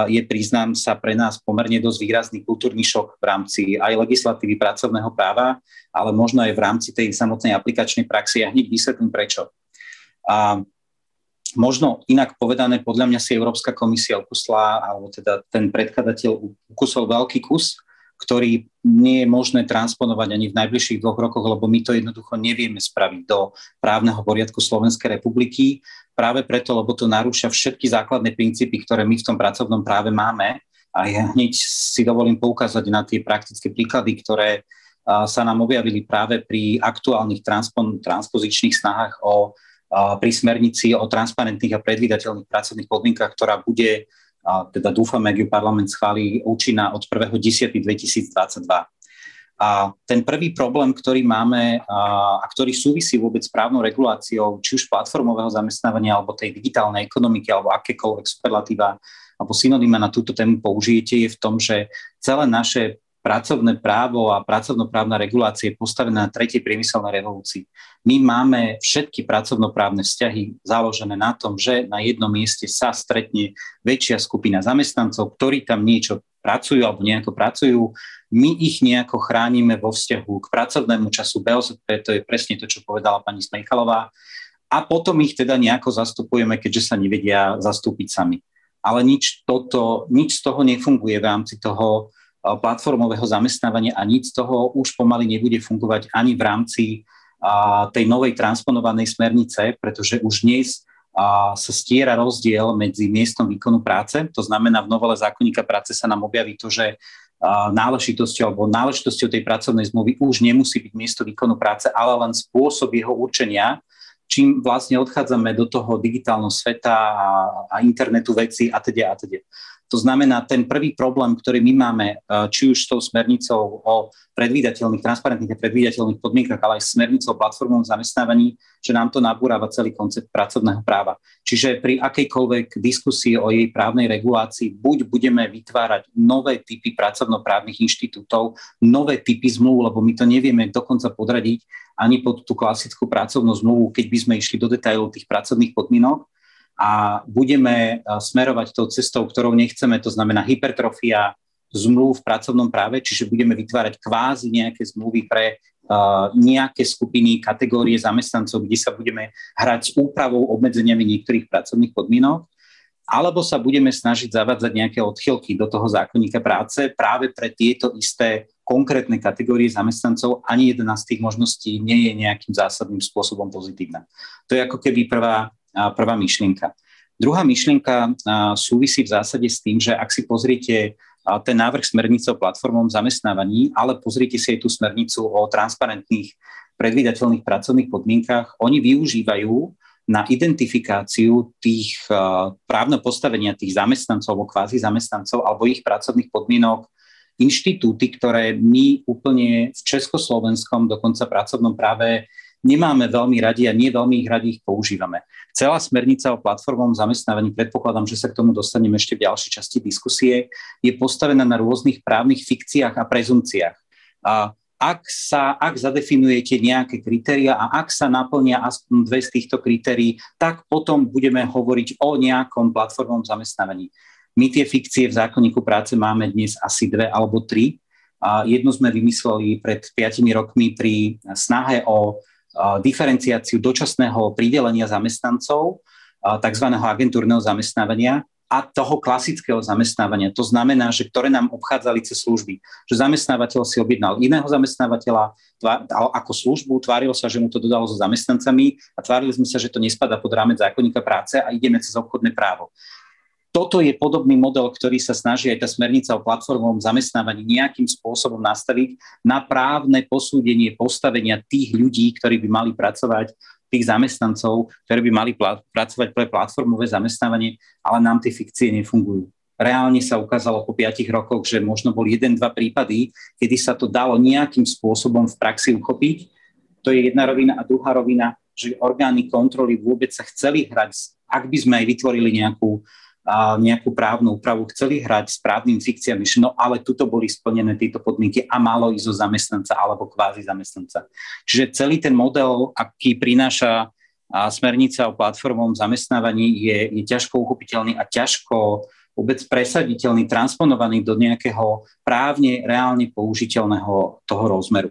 [SPEAKER 4] je, priznám sa, pre nás pomerne dosť výrazný kultúrny šok v rámci aj legislatívy pracovného práva, ale možno aj v rámci tej samotnej aplikačnej praxi. Ja hneď vysvetlím prečo. A možno inak povedané, podľa mňa si Európska komisia ukusla, alebo teda ten predkladateľ ukusol veľký kus, ktorý nie je možné transponovať ani v najbližších dvoch rokoch, lebo my to jednoducho nevieme spraviť do právneho poriadku Slovenskej republiky práve preto, lebo to narúša všetky základné princípy, ktoré my v tom pracovnom práve máme. A ja hneď si dovolím poukázať na tie praktické príklady, ktoré sa nám objavili práve pri aktuálnych transpon- transpozičných snahách o, pri smernici o transparentných a predvídateľných pracovných podmienkach, ktorá bude, teda dúfame, ak ju parlament schválí, účinná od 1.10.2022. A ten prvý problém, ktorý máme a, a ktorý súvisí vôbec s právnou reguláciou, či už platformového zamestnávania alebo tej digitálnej ekonomiky alebo akékoľvek superlatíva alebo synonyma na túto tému použijete, je v tom, že celé naše pracovné právo a pracovnoprávna regulácia je postavená na tretej priemyselnej revolúcii. My máme všetky pracovnoprávne vzťahy založené na tom, že na jednom mieste sa stretne väčšia skupina zamestnancov, ktorí tam niečo pracujú alebo nejako pracujú my ich nejako chránime vo vzťahu k pracovnému času BOZP, to je presne to, čo povedala pani Smejkalová, a potom ich teda nejako zastupujeme, keďže sa nevedia zastúpiť sami. Ale nič, toto, nič z toho nefunguje v rámci toho platformového zamestnávania a nič z toho už pomaly nebude fungovať ani v rámci a, tej novej transponovanej smernice, pretože už dnes a, sa stiera rozdiel medzi miestom výkonu práce. To znamená, v novele zákonníka práce sa nám objaví to, že náležitosťou alebo náležitosťou tej pracovnej zmluvy už nemusí byť miesto výkonu práce, ale len spôsob jeho určenia, čím vlastne odchádzame do toho digitálneho sveta a, a internetu veci a teda a teda. To znamená, ten prvý problém, ktorý my máme, e, či už s tou smernicou o predvídateľných, transparentných a predvídateľných podmienkach, ale aj smernicou o platformovom zamestnávaní, že nám to nabúrava celý koncept pracovného práva. Čiže pri akejkoľvek diskusii o jej právnej regulácii buď budeme vytvárať nové typy pracovnoprávnych inštitútov, nové typy zmluv, lebo my to nevieme dokonca podradiť ani pod tú klasickú pracovnú zmluvu, keď by sme išli do detailov tých pracovných podmienok, a budeme smerovať tou cestou, ktorou nechceme, to znamená hypertrofia zmluv v pracovnom práve, čiže budeme vytvárať kvázi nejaké zmluvy pre uh, nejaké skupiny, kategórie zamestnancov, kde sa budeme hrať s úpravou obmedzeniami niektorých pracovných podmienok, alebo sa budeme snažiť zavádzať nejaké odchylky do toho zákonníka práce práve pre tieto isté konkrétne kategórie zamestnancov, ani jedna z tých možností nie je nejakým zásadným spôsobom pozitívna. To je ako keby prvá prvá myšlienka. Druhá myšlienka súvisí v zásade s tým, že ak si pozriete ten návrh smernice o platformom zamestnávaní, ale pozrite si aj tú smernicu o transparentných, predvídateľných pracovných podmienkach, oni využívajú na identifikáciu tých právneho postavenia tých zamestnancov alebo kvázi zamestnancov alebo ich pracovných podmienok inštitúty, ktoré my úplne v Československom, dokonca pracovnom práve nemáme veľmi radi a nie veľmi ich radi ich používame. Celá smernica o platformovom zamestnávaní, predpokladám, že sa k tomu dostaneme ešte v ďalšej časti diskusie, je postavená na rôznych právnych fikciách a prezumciách. A ak, sa, ak zadefinujete nejaké kritéria a ak sa naplnia aspoň dve z týchto kritérií, tak potom budeme hovoriť o nejakom platformovom zamestnávaní. My tie fikcie v zákonníku práce máme dnes asi dve alebo tri. A jednu sme vymysleli pred piatimi rokmi pri snahe o diferenciáciu dočasného pridelenia zamestnancov, tzv. agentúrneho zamestnávania a toho klasického zamestnávania. To znamená, že ktoré nám obchádzali cez služby. Že zamestnávateľ si objednal iného zamestnávateľa ako službu, tváril sa, že mu to dodalo so zamestnancami a tvárili sme sa, že to nespada pod rámec zákonníka práce a ideme cez obchodné právo toto je podobný model, ktorý sa snaží aj tá smernica o platformovom zamestnávaní nejakým spôsobom nastaviť na právne posúdenie postavenia tých ľudí, ktorí by mali pracovať, tých zamestnancov, ktorí by mali pl- pracovať pre platformové zamestnávanie, ale nám tie fikcie nefungujú. Reálne sa ukázalo po piatich rokoch, že možno boli jeden, dva prípady, kedy sa to dalo nejakým spôsobom v praxi uchopiť. To je jedna rovina. A druhá rovina, že orgány kontroly vôbec sa chceli hrať, ak by sme aj vytvorili nejakú nejakú právnu úpravu, chceli hrať s právnym fikciami, no ale tuto boli splnené tieto podmienky a malo ísť zo zamestnanca alebo kvázi zamestnanca. Čiže celý ten model, aký prináša a smernica o platformovom zamestnávaní je, je ťažko uchopiteľný a ťažko vôbec presaditeľný, transponovaný do nejakého právne, reálne použiteľného toho rozmeru.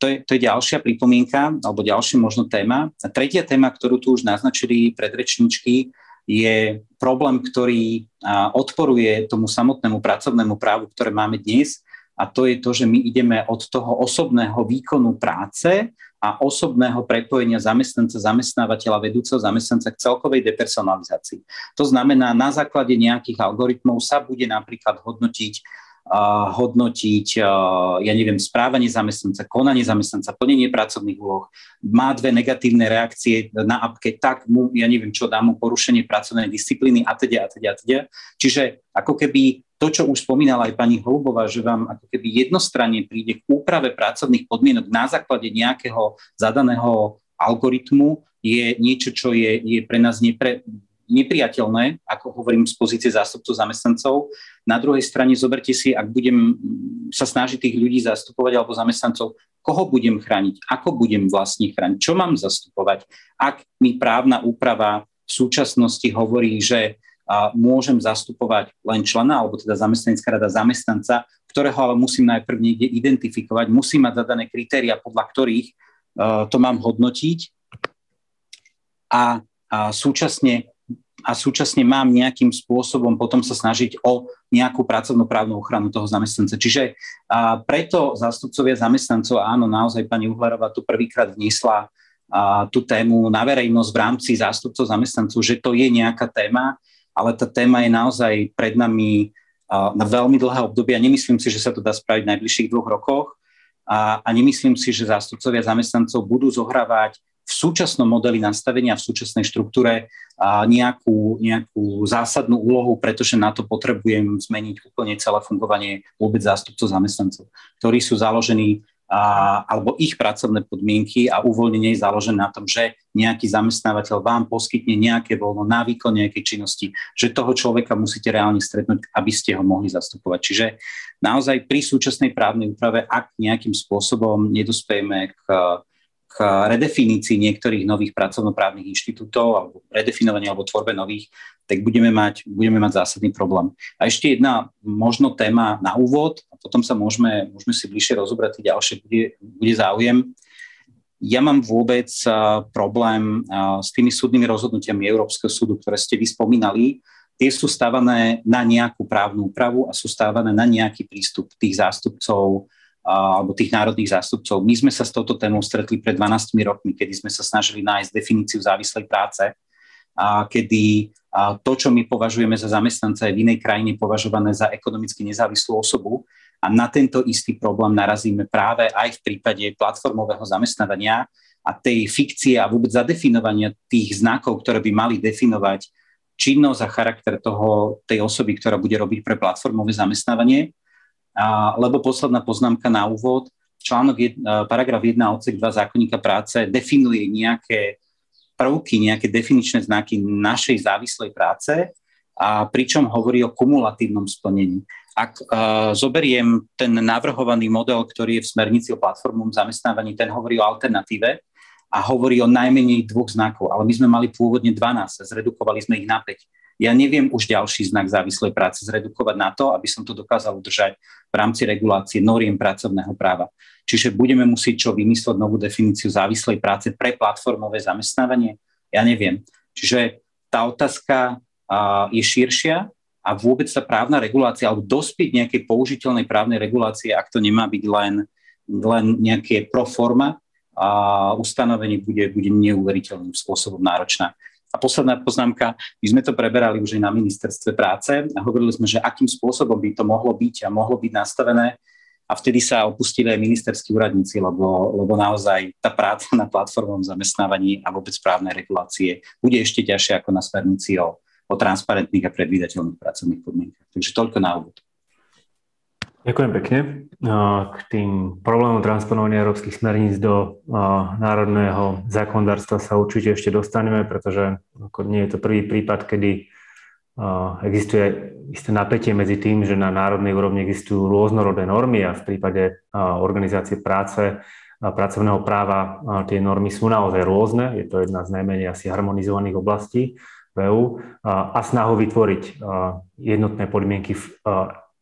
[SPEAKER 4] To je, to je ďalšia pripomienka, alebo ďalšia možno téma. A tretia téma, ktorú tu už naznačili predrečničky, je problém, ktorý odporuje tomu samotnému pracovnému právu, ktoré máme dnes, a to je to, že my ideme od toho osobného výkonu práce a osobného prepojenia zamestnanca, zamestnávateľa, vedúceho zamestnanca k celkovej depersonalizácii. To znamená, na základe nejakých algoritmov sa bude napríklad hodnotiť hodnotiť, ja neviem, správanie zamestnanca, konanie zamestnanca, plnenie pracovných úloh, má dve negatívne reakcie na apke, tak mu, ja neviem čo, dá mu porušenie pracovnej disciplíny a teda, a teda, a teda. Čiže ako keby to, čo už spomínala aj pani Holubová, že vám ako keby jednostranne príde k úprave pracovných podmienok na základe nejakého zadaného algoritmu, je niečo, čo je, je pre nás nepre, nepriateľné, ako hovorím z pozície zástupcov zamestnancov. Na druhej strane zoberte si, ak budem sa snažiť tých ľudí zastupovať alebo zamestnancov, koho budem chrániť, ako budem vlastne chrániť, čo mám zastupovať, ak mi právna úprava v súčasnosti hovorí, že a môžem zastupovať len člena, alebo teda zamestnanecká rada zamestnanca, ktorého ale musím najprv niekde identifikovať, musím mať zadané kritéria, podľa ktorých uh, to mám hodnotiť. A, a súčasne a súčasne mám nejakým spôsobom potom sa snažiť o nejakú pracovnoprávnu ochranu toho zamestnanca. Čiže a preto zástupcovia zamestnancov, áno, naozaj pani Uhlerová tu prvýkrát vniesla a, tú tému na verejnosť v rámci zástupcov zamestnancov, že to je nejaká téma, ale tá téma je naozaj pred nami na veľmi dlhé obdobie a nemyslím si, že sa to dá spraviť v najbližších dvoch rokoch a, a nemyslím si, že zástupcovia zamestnancov budú zohrávať v súčasnom modeli nastavenia, v súčasnej štruktúre nejakú, nejakú zásadnú úlohu, pretože na to potrebujem zmeniť úplne celé fungovanie vôbec zástupcov zamestnancov, ktorí sú založení a, alebo ich pracovné podmienky a uvoľnenie je založené na tom, že nejaký zamestnávateľ vám poskytne nejaké voľno na výkon nejakej činnosti, že toho človeka musíte reálne stretnúť, aby ste ho mohli zastupovať. Čiže naozaj pri súčasnej právnej úprave, ak nejakým spôsobom nedospejeme k k redefinícii niektorých nových pracovnoprávnych inštitútov alebo redefinovanie alebo tvorbe nových, tak budeme mať, budeme mať zásadný problém. A ešte jedna možno téma na úvod, a potom sa môžeme, môžeme si bližšie rozobrať tie ďalšie, bude, bude záujem. Ja mám vôbec uh, problém uh, s tými súdnymi rozhodnutiami Európskeho súdu, ktoré ste vyspomínali. Tie sú stávané na nejakú právnu úpravu a sú stávané na nejaký prístup tých zástupcov alebo tých národných zástupcov. My sme sa s touto témou stretli pred 12 rokmi, kedy sme sa snažili nájsť definíciu závislej práce, a kedy a to, čo my považujeme za zamestnanca, je v inej krajine považované za ekonomicky nezávislú osobu a na tento istý problém narazíme práve aj v prípade platformového zamestnávania a tej fikcie a vôbec zadefinovania tých znakov, ktoré by mali definovať činnosť a charakter toho, tej osoby, ktorá bude robiť pre platformové zamestnávanie. A, lebo posledná poznámka na úvod, článok 1, paragraf 1 odsek 2 zákonníka práce definuje nejaké prvky, nejaké definičné znaky našej závislej práce, a pričom hovorí o kumulatívnom splnení. Ak uh, zoberiem ten navrhovaný model, ktorý je v smernici o platformovom zamestnávaní, ten hovorí o alternatíve a hovorí o najmenej dvoch znakov, ale my sme mali pôvodne 12, zredukovali sme ich na 5 ja neviem už ďalší znak závislej práce zredukovať na to, aby som to dokázal udržať v rámci regulácie noriem pracovného práva. Čiže budeme musieť čo vymysleť novú definíciu závislej práce pre platformové zamestnávanie? Ja neviem. Čiže tá otázka je širšia a vôbec tá právna regulácia alebo dospieť nejakej použiteľnej právnej regulácie, ak to nemá byť len, len nejaké pro forma, a ustanovenie bude, bude neuveriteľným spôsobom náročná. A posledná poznámka, my sme to preberali už aj na ministerstve práce a hovorili sme, že akým spôsobom by to mohlo byť a mohlo byť nastavené a vtedy sa opustili aj ministerskí úradníci, lebo, lebo naozaj tá práca na platformovom zamestnávaní a vôbec správnej regulácie bude ešte ťažšie ako na smernici o, o transparentných a predvídateľných pracovných podmienkach. Takže toľko na úvod.
[SPEAKER 1] Ďakujem pekne. K tým problémom transponovania európskych smerníc do národného zákonodárstva sa určite ešte dostaneme, pretože nie je to prvý prípad, kedy existuje isté napätie medzi tým, že na národnej úrovni existujú rôznorodé normy a v prípade organizácie práce a pracovného práva tie normy sú naozaj rôzne. Je to jedna z najmenej asi harmonizovaných oblastí v EU a snahu vytvoriť jednotné podmienky v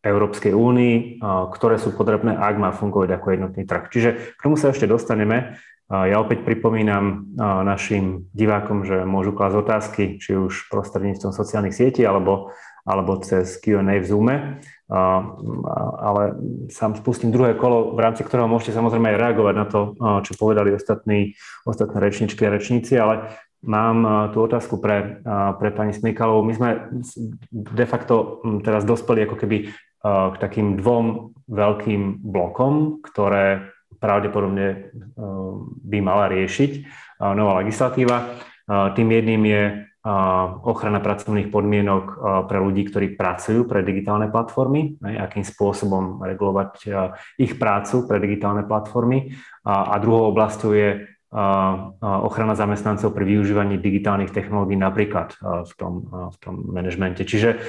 [SPEAKER 1] Európskej únii, ktoré sú potrebné, ak má fungovať ako jednotný trh. Čiže k tomu sa ešte dostaneme. Ja opäť pripomínam našim divákom, že môžu klásť otázky, či už prostredníctvom sociálnych sietí alebo, alebo cez Q&A v Zoome. Ale sám spustím druhé kolo, v rámci ktorého môžete samozrejme aj reagovať na to, čo povedali ostatní, ostatné rečničky a rečníci, ale Mám tú otázku pre, pre pani Smikalovú. My sme de facto teraz dospeli ako keby k takým dvom veľkým blokom, ktoré pravdepodobne by mala riešiť nová legislatíva. Tým jedným je ochrana pracovných podmienok pre ľudí, ktorí pracujú pre digitálne platformy, akým spôsobom regulovať ich prácu pre digitálne platformy. A druhou oblasťou je ochrana zamestnancov pri využívaní digitálnych technológií napríklad v tom, v tom manažmente. Čiže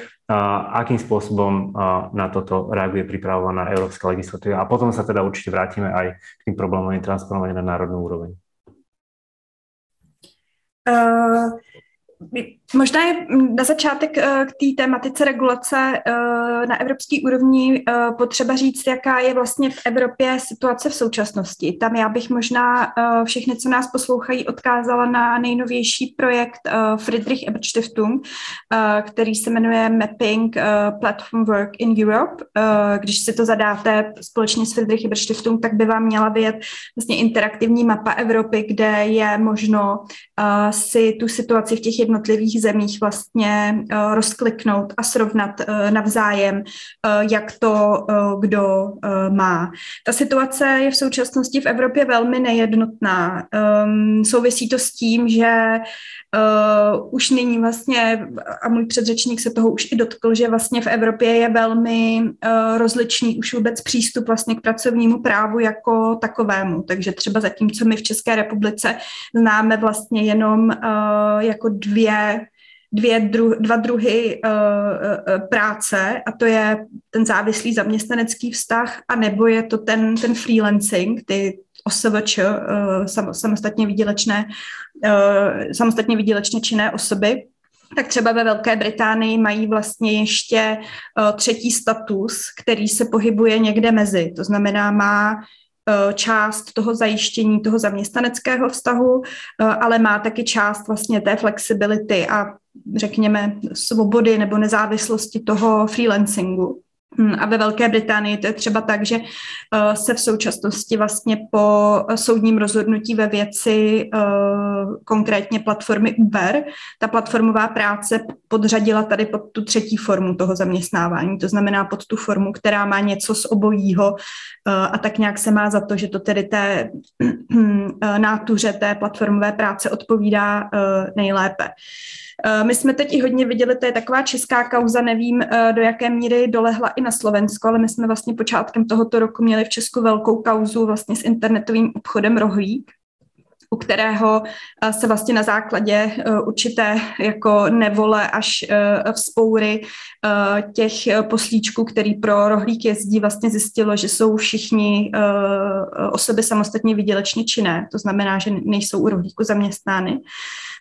[SPEAKER 1] akým spôsobom na toto reaguje pripravovaná európska legislatíva. A potom sa teda určite vrátime aj k tým problémom transponovania na národnú úroveň.
[SPEAKER 2] Uh, Možná je na začátek eh, k té tématice regulace eh, na evropské úrovni eh, potřeba říct, jaká je vlastně v Evropě situace v současnosti. Tam já bych možná všechny, co nás poslouchají, odkázala na nejnovější projekt Friedrich Ebert Stiftung, který se jmenuje Mapping Platform Work in Europe. Když si to zadáte společně s Friedrich Ebert Stiftung, tak by vám měla vyjet vlastně interaktivní mapa Evropy, kde je možno si tu situaci v těch jednotlivých zemích vlastně rozkliknout a srovnat navzájem, jak to kdo má. Ta situace je v současnosti v Evropě velmi nejednotná. Ehm, souvisí to s tím, že už nyní vlastně, a můj předřečník se toho už i dotkl, že vlastně v Evropě je velmi rozličný už vůbec přístup vlastně k pracovnímu právu jako takovému. Takže třeba zatímco my v České republice známe vlastně jenom jako dvě dvě dru, dva druhy uh, práce a to je ten závislý zaměstnanecký vztah a nebo je to ten, ten freelancing, ty OSVČ, uh, sam, samostatně výdělečné, uh, samostatně výdělečně činné osoby, tak třeba ve Velké Británii mají vlastně ještě třetí status, který se pohybuje někde mezi. To znamená, má část toho zajištění toho zaměstnaneckého vztahu, uh, ale má taky část vlastně té flexibility a řekněme svobody nebo nezávislosti toho freelancingu. Hm, a ve Velké Británii to je třeba tak, že eh, se v současnosti vlastně po soudním rozhodnutí ve věci eh, konkrétně platformy Uber, ta platformová práce podřadila tady pod tu třetí formu toho zaměstnávání, to znamená pod tu formu, která má něco z obojího eh, a tak nějak se má za to, že to tedy té nátuře té platformové práce odpovídá nejlépe. Eh, my jsme teď i hodně viděli, to je taková česká kauza, nevím, eh, do jaké míry dolehla i na Slovensko, ale my jsme vlastně počátkem tohoto roku měli v Česku velkou kauzu vlastně s internetovým obchodem Rohlík, u kterého eh, se vlastně na základě určité jako nevole až vzpoury těch poslíčků, který pro rohlík jezdí, vlastně zjistilo, že jsou všichni osoby samostatně vydělečně činné, to znamená, že nejsou u rohlíku zaměstnány,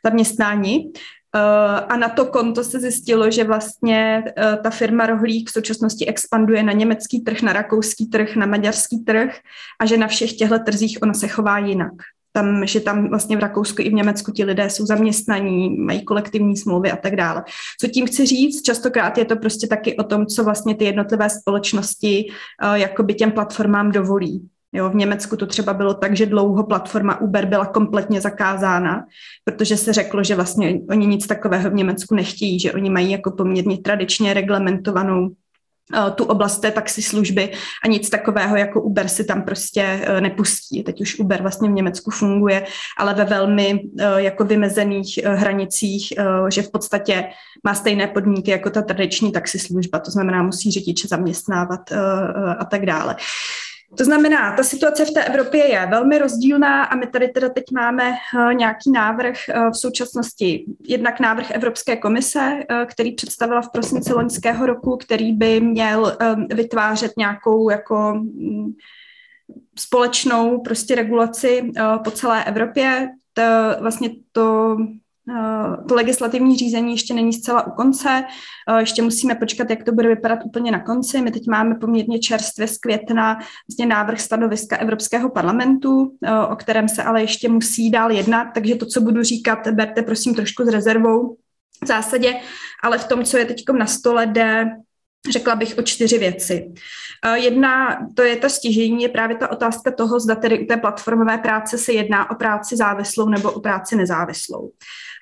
[SPEAKER 2] zaměstnáni. Eh, a na to konto se zjistilo, že vlastně eh, ta firma Rohlík v současnosti expanduje na německý trh, na rakouský trh, na maďarský trh a že na všech těchto trzích ona se chová jinak. Tam, že tam vlastně v Rakousku i v Německu ti lidé jsou zaměstnaní, mají kolektivní smlouvy a tak dále. Co tím chci říct, častokrát je to prostě taky o tom, co vlastně ty jednotlivé společnosti uh, jakoby těm platformám dovolí. Jo, v Německu to třeba bylo tak, že dlouho platforma Uber byla kompletně zakázána, protože se řeklo, že vlastně oni nic takového v Německu nechtějí, že oni mají jako poměrně tradičně reglementovanou eh, tu oblast té taxislužby a nic takového jako Uber si tam prostě eh, nepustí. Teď už Uber vlastně v Německu funguje, ale ve velmi eh, jako vymezených hranicích, že v podstatě má stejné podmínky jako ta tradiční taxislužba, to znamená musí řidiče zaměstnávat a tak dále. To znamená, ta situace v té Evropě je velmi rozdílná a my tady teda teď máme eh, nějaký návrh eh, v současnosti, jednak návrh Evropské komise, eh, který představila v prosinci loňského roku, který by měl vytvářet nějakou jako mm, společnou prostě regulaci po celé Evropě. To, vlastně to to legislativní řízení ještě není zcela u konce, eh, ještě musíme počkat, jak to bude vypadat úplně na konci. My teď máme poměrně čerstvě z května vlastně návrh stanoviska Evropského parlamentu, eh, o kterém se ale ještě musí dál jednat, takže to, co budu říkat, berte prosím trošku s rezervou v zásadě, ale v tom, co je teď na stole, jde Řekla bych o čtyři věci. Jedna, to je ta stěžení, je právě ta otázka toho, zda tedy u té platformové práce se jedná o práci závislou nebo o práci nezávislou.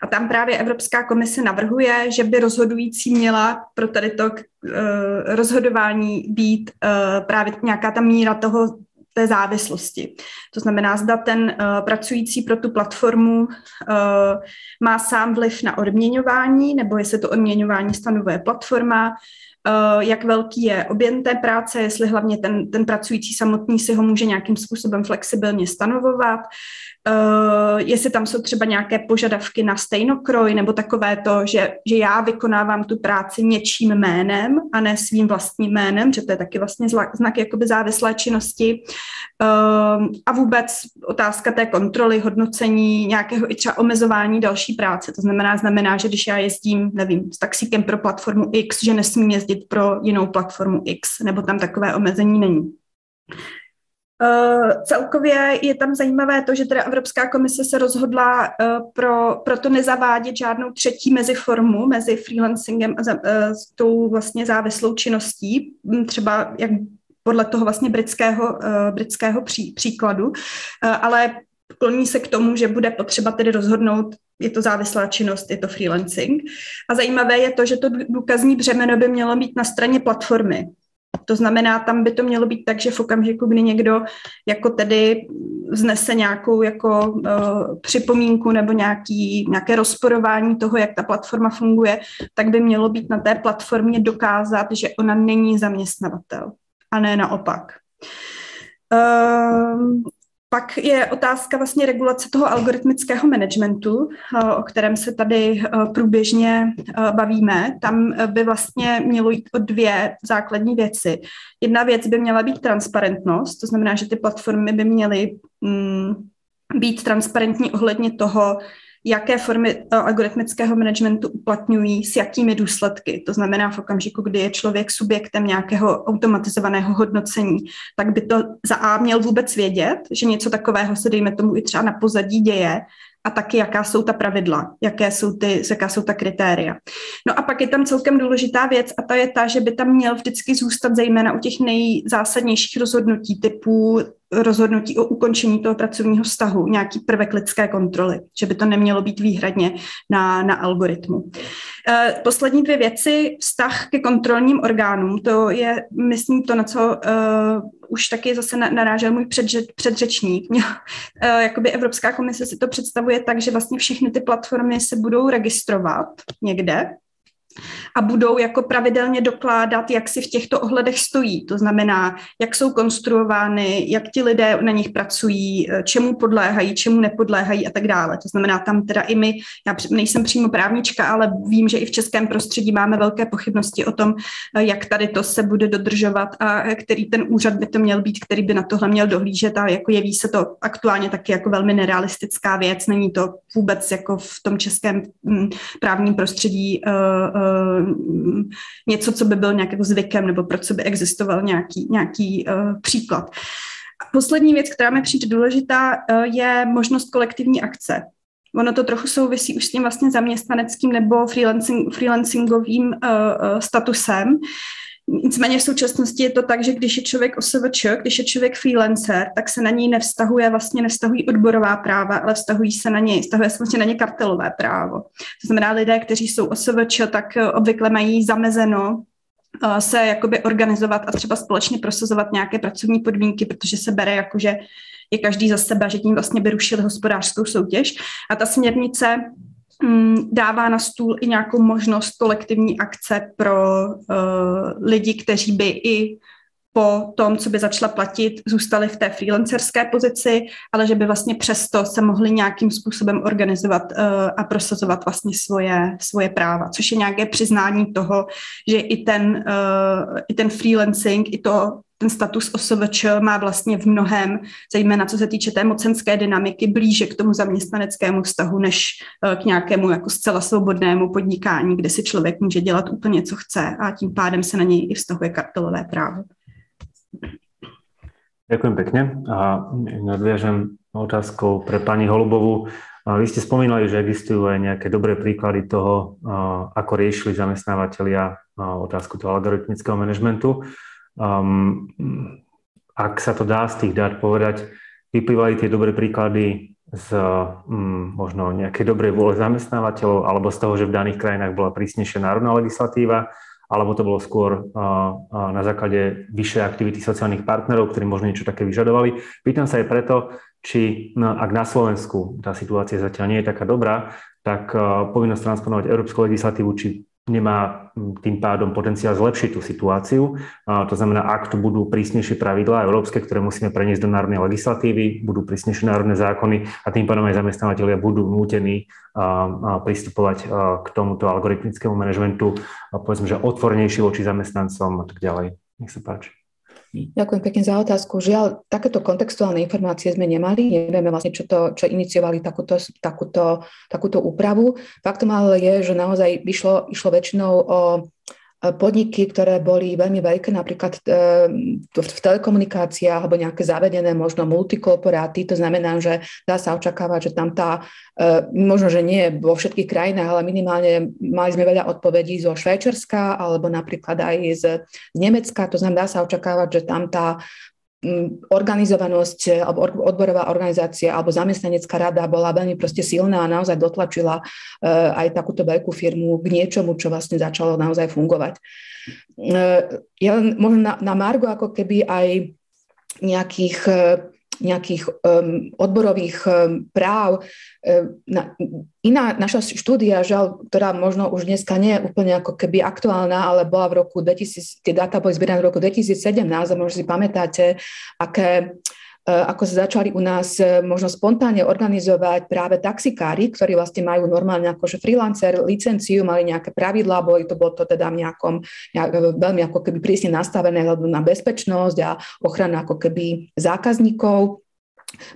[SPEAKER 2] A tam právě Evropská komise navrhuje, že by rozhodující měla pro tady to uh, rozhodování být uh, právě nějaká ta míra toho té závislosti. To znamená, zda ten uh, pracující pro tu platformu uh, má sám vliv na odměňování, nebo jestli to odměňování stanovuje platforma, uh, jak velký je objem té práce, jestli hlavně ten, ten pracující samotný si ho může nějakým způsobem flexibilně stanovovat, Uh, jestli tam jsou třeba nějaké požadavky na stejnokroj nebo takové to, že, že já vykonávám tu práci něčím jménem a ne svým vlastním jménem, že to je taky vlastně znak, jakoby závislé činnosti. Uh, a vůbec otázka té kontroly, hodnocení, nějakého i třeba omezování další práce. To znamená, znamená, že když já jezdím, nevím, s taxíkem pro platformu X, že nesmím jezdit pro jinou platformu X, nebo tam takové omezení není. Uh, celkově je tam zajímavé to, že teda Evropská komise se rozhodla uh, pro, pro to nezavádět žádnou třetí meziformu mezi freelancingem a za, uh, s tou vlastně závislou činností, hm, třeba jak podle toho vlastně britského, britského pří, příkladu, ale kloní se k tomu, že bude potřeba tedy rozhodnout, je to závislá činnost, je to freelancing. A zajímavé je to, že to důkazní břemeno by mělo být na straně platformy. To znamená, tam by to mělo být tak, že v okamžiku, kdy někdo jako tedy vznese nějakou jako uh, připomínku nebo nějaký, nějaké rozporování toho, jak ta platforma funguje, tak by mělo být na té platformě dokázat, že ona není zaměstnavatel a ne naopak. Uh, pak je otázka vlastně regulace toho algoritmického managementu, eh, o kterém se tady eh, průběžně eh, bavíme. Tam by vlastně mělo jít o dvě základní věci. Jedna věc by měla být transparentnost, to znamená, že ty platformy by měly mm, být transparentní ohledně toho, jaké formy eh, algoritmického managementu uplatňují, s jakými důsledky. To znamená v okamžiku, kdy je člověk subjektem nějakého automatizovaného hodnocení, tak by to za A měl vůbec vědět, že něco takového se, dejme tomu, i třeba na pozadí děje a taky jaká jsou ta pravidla, jaké jsou ty, jaká jsou ta kritéria. No a pak je tam celkem důležitá věc a ta je ta, že by tam měl vždycky zůstat zejména u těch nejzásadnějších rozhodnutí typu rozhodnutí o ukončení toho pracovního vztahu, nějaký prvek lidské kontroly, že by to nemělo být výhradně na, na algoritmu. E, poslední dvě věci, vztah ke kontrolním orgánům, to je, myslím, to, na co uh, už taky zase narážel můj předře, předřečník. uh, jakoby Evropská komise si to představuje tak, že vlastně všechny ty platformy se budou registrovat někde, a budou jako pravidelně dokládat, jak si v těchto ohledech stojí. To znamená, jak jsou konstruovány, jak ti lidé na nich pracují, eh, čemu podléhají, čemu nepodléhají a tak dále. To znamená, tam teda i my, já nejsem přímo právnička, ale vím, že i v českém prostředí máme velké pochybnosti o tom, eh, jak tady to se bude dodržovat a který ten úřad by to měl být, který by na tohle měl dohlížet a jako jeví se to aktuálně taky jako velmi nerealistická věc. Není to vůbec jako v tom českém mm, právním prostředí uh, uh, něco, co by byl nějakým zvykem nebo pro co by existoval nějaký, nějaký uh, příklad. Poslední věc, která mi přijde důležitá, je možnost kolektivní akce. Ono to trochu souvisí už s tím vlastně zaměstnaneckým nebo freelancing, freelancingovým uh, statusem, Nicméně v současnosti je to tak, že když je člověk OSVČ, když je člověk freelancer, tak se na něj nevztahuje, vlastně nevztahují odborová práva, ale vztahují se na něj, vztahuje se vlastně na ně kartelové právo. To znamená, lidé, kteří jsou OSVČ, tak eh, obvykle mají zamezeno eh, se jakoby organizovat a třeba společně prosazovat nějaké pracovní podmínky, protože se bere jako, že je každý za sebe, že tím vlastně by rušili hospodářskou soutěž. A ta směrnice dává na stůl i nějakou možnost kolektivní akce pro uh, lidi, kteří by i po tom, co by začala platit, zůstali v té freelancerské pozici, ale že by vlastně přesto se mohli nějakým způsobem organizovat uh, a prosazovat vlastně svoje, svoje práva, což je nějaké přiznání toho, že i ten, uh, i ten freelancing, i to ten status OSVČ má vlastně v mnohem, zejména co se týče té mocenské dynamiky, blíže k tomu zaměstnaneckému vztahu, než eh, k nějakému jako zcela svobodnému podnikání, kde si člověk může dělat úplně, co chce a tím pádem se na něj i vztahuje kartelové právo.
[SPEAKER 1] Ďakujem pekne a nadviažem otázkou pre pani Holubovu. Vy ste spomínali, že existujú aj nejaké dobré príklady toho, ako riešili zamestnávateľia otázku toho algoritmického manažmentu. Um, ak sa to dá z tých dát povedať, vyplývali tie dobré príklady z um, možno nejakej dobrej vôle zamestnávateľov alebo z toho, že v daných krajinách bola prísnejšia národná legislatíva, alebo to bolo skôr uh, uh, na základe vyššej aktivity sociálnych partnerov, ktorí možno niečo také vyžadovali. Pýtam sa aj preto, či no, ak na Slovensku tá situácia zatiaľ nie je taká dobrá, tak uh, povinnosť transponovať európsku legislatívu, či nemá tým pádom potenciál zlepšiť tú situáciu. To znamená, ak tu budú prísnejšie pravidlá európske, ktoré musíme preniesť do národnej legislatívy, budú prísnejšie národné zákony a tým pádom aj zamestnávateľia budú nútení pristupovať k tomuto algoritmickému manažmentu, povedzme, že otvornejšie voči zamestnancom a tak ďalej. Nech sa páči.
[SPEAKER 3] Ďakujem pekne za otázku. Žiaľ, takéto kontextuálne informácie sme nemali. Nevieme vlastne, čo, to, čo iniciovali takúto, takúto, takúto úpravu. Faktom ale je, že naozaj išlo, išlo väčšinou o podniky, ktoré boli veľmi veľké, napríklad e, v telekomunikáciách alebo nejaké zavedené možno multikorporáty, to znamená, že dá sa očakávať, že tam tá, e, možno, že nie vo všetkých krajinách, ale minimálne mali sme veľa odpovedí zo Švajčarska alebo napríklad aj z Nemecka, to znamená, dá sa očakávať, že tam tá organizovanosť alebo odborová organizácia alebo zamestnanecká rada bola veľmi proste silná a naozaj dotlačila aj takúto veľkú firmu k niečomu, čo vlastne začalo naozaj fungovať. Ja možno na, na Margo ako keby aj nejakých nejakých um, odborových um, práv. Na, iná naša štúdia, žal, ktorá možno už dneska nie je úplne ako keby aktuálna, ale bola v roku 2000, tie dáta boli zbierané v roku 2017 a možno si pamätáte, aké E, ako sa začali u nás e, možno spontánne organizovať práve taxikári, ktorí vlastne majú normálne akože freelancer, licenciu, mali nejaké pravidlá, boli to, bolo to teda nejakom, nejak, e, veľmi ako keby prísne nastavené na bezpečnosť a ochranu ako keby zákazníkov.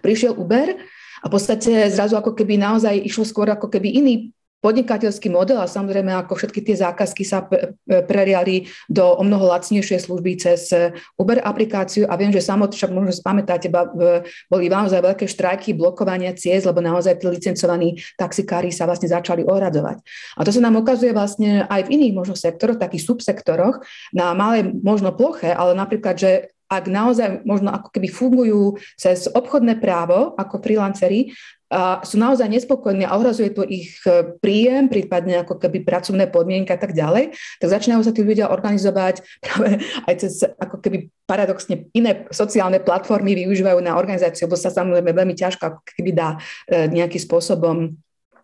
[SPEAKER 3] Prišiel Uber a v podstate zrazu ako keby naozaj išlo skôr ako keby iný podnikateľský model a samozrejme ako všetky tie zákazky sa preriali do o mnoho lacnejšej služby cez Uber aplikáciu a viem, že samotne, však možno si pamätáte, boli naozaj veľké štrajky, blokovania ciest, lebo naozaj tí licencovaní taxikári sa vlastne začali ohradovať. A to sa nám ukazuje vlastne aj v iných možno sektoroch, takých subsektoroch, na malej možno ploche, ale napríklad, že ak naozaj možno ako keby fungujú cez obchodné právo ako freelanceri, a sú naozaj nespokojní a ohrazuje to ich e, príjem, prípadne ako keby pracovné podmienky a tak ďalej, tak začínajú sa tí ľudia organizovať práve aj cez ako keby paradoxne iné sociálne platformy využívajú na organizáciu, lebo sa samozrejme veľmi ťažko ako keby dá e, nejakým spôsobom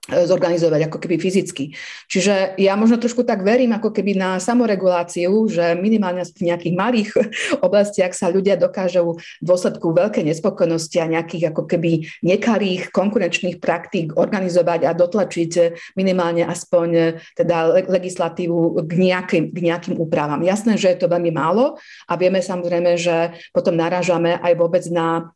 [SPEAKER 3] zorganizovať ako keby fyzicky. Čiže ja možno trošku tak verím ako keby na samoreguláciu, že minimálne v nejakých malých oblastiach sa ľudia dokážu v dôsledku veľkej nespokojnosti a nejakých ako keby nekalých konkurenčných praktík organizovať a dotlačiť minimálne aspoň e, teda legislatívu k nejakým, k nejakým úpravám. Jasné, že je to veľmi málo a vieme samozrejme, že potom narážame aj vôbec na E,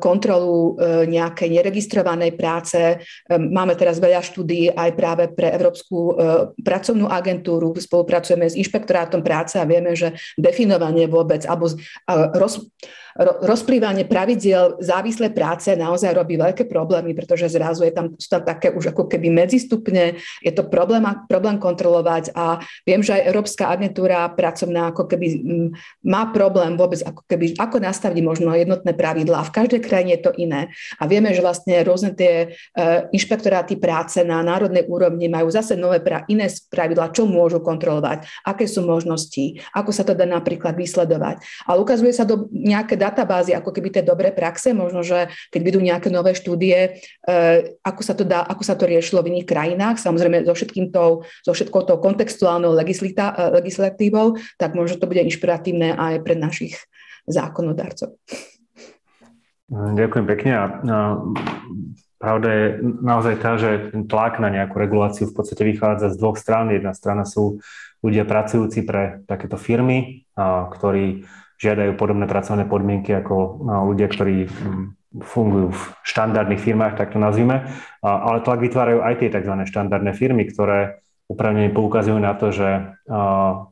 [SPEAKER 3] kontrolu e, nejakej neregistrovanej práce. E, máme teraz veľa štúdí aj práve pre Európsku pracovnú agentúru. Spolupracujeme s inšpektorátom práce a vieme, že definovanie vôbec alebo roz, rozplývanie pravidiel závislé práce naozaj robí veľké problémy, pretože zrazu je tam, sú tam také už ako keby medzistupne, je to problém, problém kontrolovať a viem, že aj Európska agentúra pracovná ako keby má problém vôbec ako keby, ako nastaviť možno jednotné pravidlá. V každej krajine je to iné. A vieme, že vlastne rôzne tie uh, inšpektoráty práce na národnej úrovni majú zase nové pra, iné pravidlá, čo môžu kontrolovať, aké sú možnosti, ako sa to dá napríklad vysledovať. Ale ukazuje sa do nejaké databázy, ako keby tie dobré praxe, možno, že keď budú nejaké nové štúdie, eh, ako sa to dá, ako sa to riešilo v iných krajinách, samozrejme so všetkým tou, so všetkou tou kontextuálnou eh, legislatívou, tak možno to bude inšpiratívne aj pre našich zákonodarcov.
[SPEAKER 1] Ďakujem pekne. A, pravda je naozaj tá, že ten tlak na nejakú reguláciu v podstate vychádza z dvoch strán. Jedna strana sú ľudia pracujúci pre takéto firmy, ktorí žiadajú podobné pracovné podmienky ako ľudia, ktorí fungujú v štandardných firmách, tak to nazvime, ale tlak vytvárajú aj tie tzv. štandardné firmy, ktoré upravnene poukazujú na to, že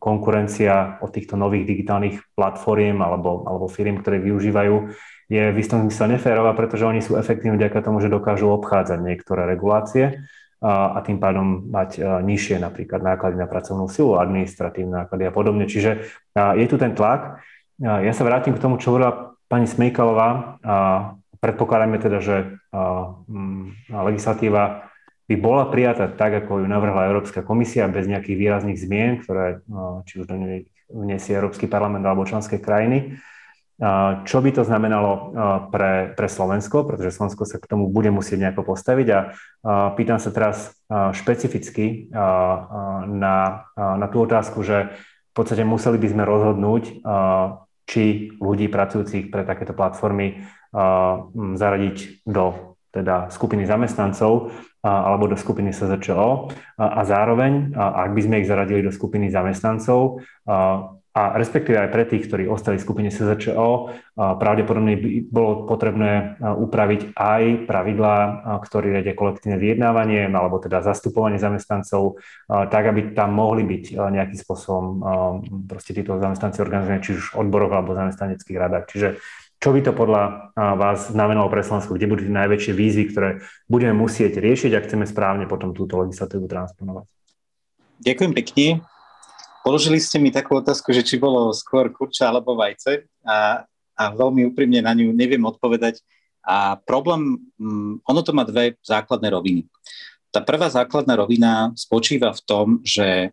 [SPEAKER 1] konkurencia od týchto nových digitálnych platform alebo, alebo firm, ktoré využívajú, je v istom zmysle neférová, pretože oni sú efektívni vďaka tomu, že dokážu obchádzať niektoré regulácie a tým pádom mať nižšie napríklad náklady na pracovnú silu, administratívne náklady a podobne. Čiže je tu ten tlak ja sa vrátim k tomu, čo hovorila pani Smejkalová. Predpokladáme teda, že mm, legislatíva by bola prijatá tak, ako ju navrhla Európska komisia, bez nejakých výrazných zmien, ktoré či už do nej vniesie Európsky parlament alebo členské krajiny. Čo by to znamenalo pre, pre Slovensko, pretože Slovensko sa k tomu bude musieť nejako postaviť a pýtam sa teraz špecificky na, na tú otázku, že v podstate museli by sme rozhodnúť, či ľudí pracujúcich pre takéto platformy zaradiť do teda skupiny zamestnancov alebo do skupiny SZČO a zároveň, ak by sme ich zaradili do skupiny zamestnancov, a respektíve aj pre tých, ktorí ostali v skupine SZČO, pravdepodobne by bolo potrebné upraviť aj pravidlá, ktoré riadia kolektívne vyjednávanie alebo teda zastupovanie zamestnancov, tak aby tam mohli byť nejakým spôsobom proste títo zamestnanci organizovaní, či už odborov alebo zamestnaneckých radách. Čiže čo by to podľa vás znamenalo pre Slovensko, kde budú najväčšie výzvy, ktoré budeme musieť riešiť, ak chceme správne potom túto legislatívu transponovať?
[SPEAKER 4] Ďakujem pekne. Položili ste mi takú otázku, že či bolo skôr kurča alebo vajce. A a veľmi úprimne na ňu neviem odpovedať. A problém, mm, ono to má dve základné roviny. Tá prvá základná rovina spočíva v tom, že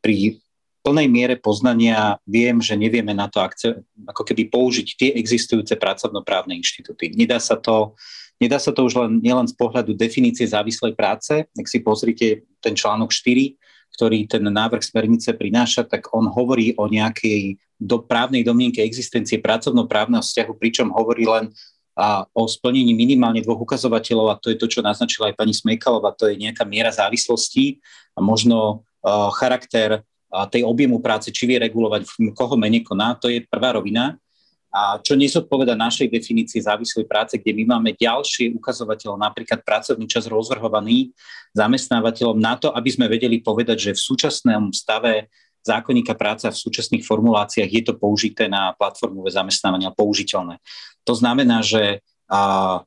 [SPEAKER 4] pri plnej miere poznania viem, že nevieme na to ako keby použiť tie existujúce pracovnoprávne inštitúty. Nedá sa to, nedá sa to už len, nielen z pohľadu definície závislej práce, ak si pozrite ten článok 4, ktorý ten návrh smernice prináša, tak on hovorí o nejakej do právnej domnienke existencie pracovnoprávneho vzťahu, pričom hovorí len a o splnení minimálne dvoch ukazovateľov, a to je to, čo naznačila aj pani Smejkalová, to je nejaká miera závislosti a možno uh, charakter uh, tej objemu práce, či vie regulovať, koho menej koná, to je prvá rovina. A čo nezodpoveda našej definícii závislej práce, kde my máme ďalšie ukazovateľ, napríklad pracovný čas rozvrhovaný zamestnávateľom na to, aby sme vedeli povedať, že v súčasnom stave zákonníka práce v súčasných formuláciách je to použité na platformové zamestnávania použiteľné. To znamená, že a,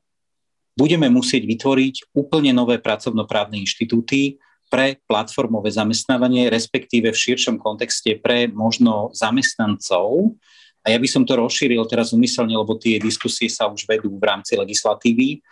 [SPEAKER 4] budeme musieť vytvoriť úplne nové pracovnoprávne inštitúty pre platformové zamestnávanie, respektíve v širšom kontexte pre možno zamestnancov. A ja by som to rozšíril teraz umyselne, lebo tie diskusie sa už vedú v rámci legislatívy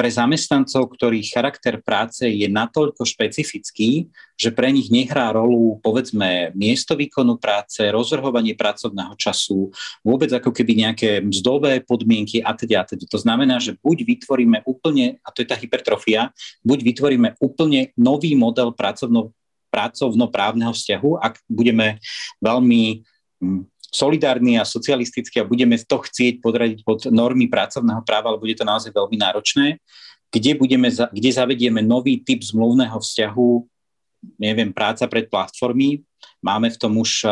[SPEAKER 4] pre zamestnancov, ktorých charakter práce je natoľko špecifický, že pre nich nehrá rolu, povedzme, miesto výkonu práce, rozvrhovanie pracovného času, vôbec ako keby nejaké mzdové podmienky a teda, a teda. To znamená, že buď vytvoríme úplne, a to je tá hypertrofia, buď vytvoríme úplne nový model pracovno, pracovnoprávneho vzťahu, ak budeme veľmi solidárny a socialistický a budeme to chcieť podradiť pod normy pracovného práva, ale bude to naozaj veľmi náročné, kde, budeme, kde zavedieme nový typ zmluvného vzťahu, neviem, práca pred platformy, Máme v tom už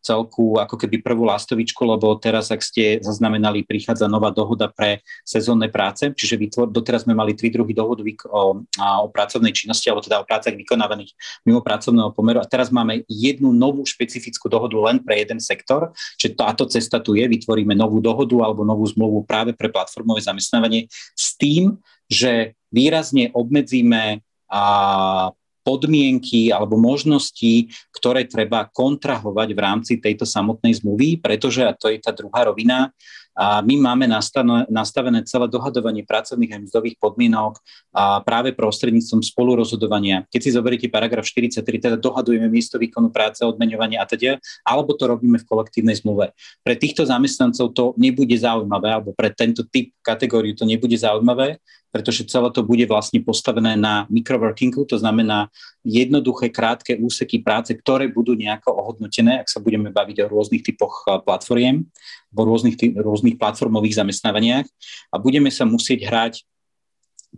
[SPEAKER 4] celku ako keby prvú lastovičku, lebo teraz, ak ste zaznamenali, prichádza nová dohoda pre sezónne práce, čiže vytvor, doteraz sme mali tri druhy dohod o, o pracovnej činnosti, alebo teda o prácach vykonávaných mimo pracovného pomeru. A teraz máme jednu novú špecifickú dohodu len pre jeden sektor, čiže táto cesta tu je, vytvoríme novú dohodu alebo novú zmluvu práve pre platformové zamestnávanie s tým, že výrazne obmedzíme a podmienky alebo možnosti, ktoré treba kontrahovať v rámci tejto samotnej zmluvy, pretože, a to je tá druhá rovina, a my máme nastavené celé dohadovanie pracovných a mzdových podmienok a práve prostredníctvom spolurozhodovania. Keď si zoberiete paragraf 43, teda dohadujeme miesto výkonu práce, odmeňovanie a teda, alebo to robíme v kolektívnej zmluve. Pre týchto zamestnancov to nebude zaujímavé, alebo pre tento typ kategóriu to nebude zaujímavé, pretože celé to bude vlastne postavené na microworkingu, to znamená jednoduché, krátke úseky práce, ktoré budú nejako ohodnotené, ak sa budeme baviť o rôznych typoch eh, platformiem, o rôznych, rôznych platformových zamestnávaniach. A budeme sa musieť hrať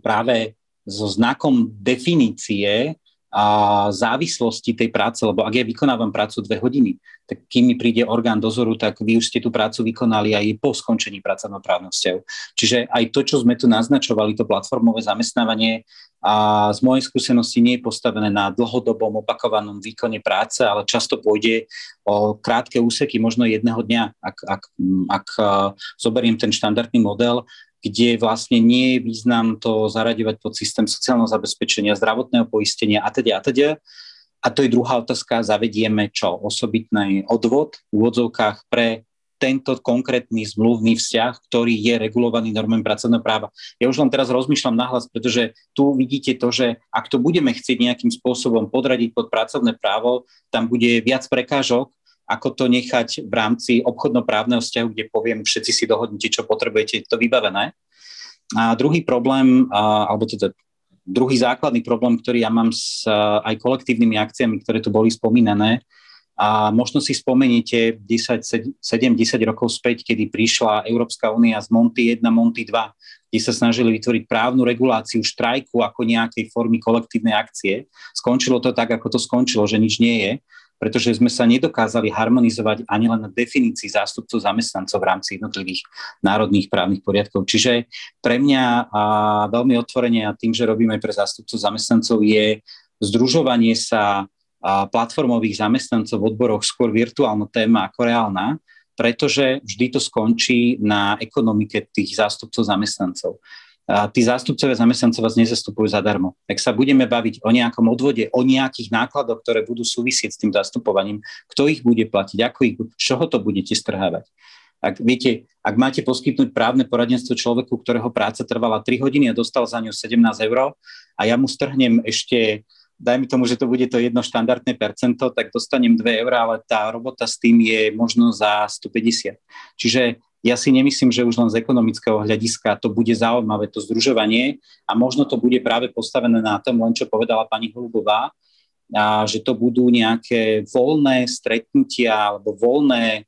[SPEAKER 4] práve so znakom definície a závislosti tej práce, lebo ak ja vykonávam prácu dve hodiny, tak kým mi príde orgán dozoru, tak vy už ste tú prácu vykonali aj po skončení pracovnoprávneho vzťahu. Čiže aj to, čo sme tu naznačovali, to platformové zamestnávanie a z mojej skúsenosti nie je postavené na dlhodobom opakovanom výkone práce, ale často pôjde o krátke úseky, možno jedného dňa, ak, ak, ak zoberiem ten štandardný model, kde vlastne nie je význam to zaraďovať pod systém sociálneho zabezpečenia, zdravotného poistenia a teda a teda. A to je druhá otázka, zavedieme čo? Osobitný odvod v úvodzovkách pre tento konkrétny zmluvný vzťah, ktorý je regulovaný normami pracovného práva. Ja už len teraz rozmýšľam nahlas, pretože tu vidíte to, že ak to budeme chcieť nejakým spôsobom podradiť pod pracovné právo, tam bude viac prekážok, ako to nechať v rámci obchodnoprávneho vzťahu, kde poviem, všetci si dohodnite, čo potrebujete, to vybavené. A druhý problém, alebo teda druhý základný problém, ktorý ja mám s aj kolektívnymi akciami, ktoré tu boli spomínané, a možno si spomeniete 7-10 rokov späť, kedy prišla Európska únia z Monty 1, Monty 2, kde sa snažili vytvoriť právnu reguláciu štrajku ako nejakej formy kolektívnej akcie. Skončilo to tak, ako to skončilo, že nič nie je pretože sme sa nedokázali harmonizovať ani len na definícii zástupcov zamestnancov v rámci jednotlivých národných právnych poriadkov. Čiže pre mňa a veľmi otvorene a tým, že robíme pre zástupcov zamestnancov, je združovanie sa platformových zamestnancov v odboroch skôr virtuálna téma ako reálna, pretože vždy to skončí na ekonomike tých zástupcov zamestnancov a tí zástupcovia zamestnancov vás nezastupujú zadarmo. Ak sa budeme baviť o nejakom odvode, o nejakých nákladoch, ktoré budú súvisieť s tým zastupovaním, kto ich bude platiť, ako ich, z čoho to budete strhávať. Ak, viete, ak máte poskytnúť právne poradenstvo človeku, ktorého práca trvala 3 hodiny a dostal za ňu 17 eur a ja mu strhnem ešte dajme tomu, že to bude to jedno štandardné percento, tak dostanem 2 eurá, ale tá robota s tým je možno za 150. Čiže ja si nemyslím, že už len z ekonomického hľadiska to bude zaujímavé, to združovanie a možno to bude práve postavené na tom, len čo povedala pani Holubová, a že to budú nejaké voľné stretnutia alebo voľné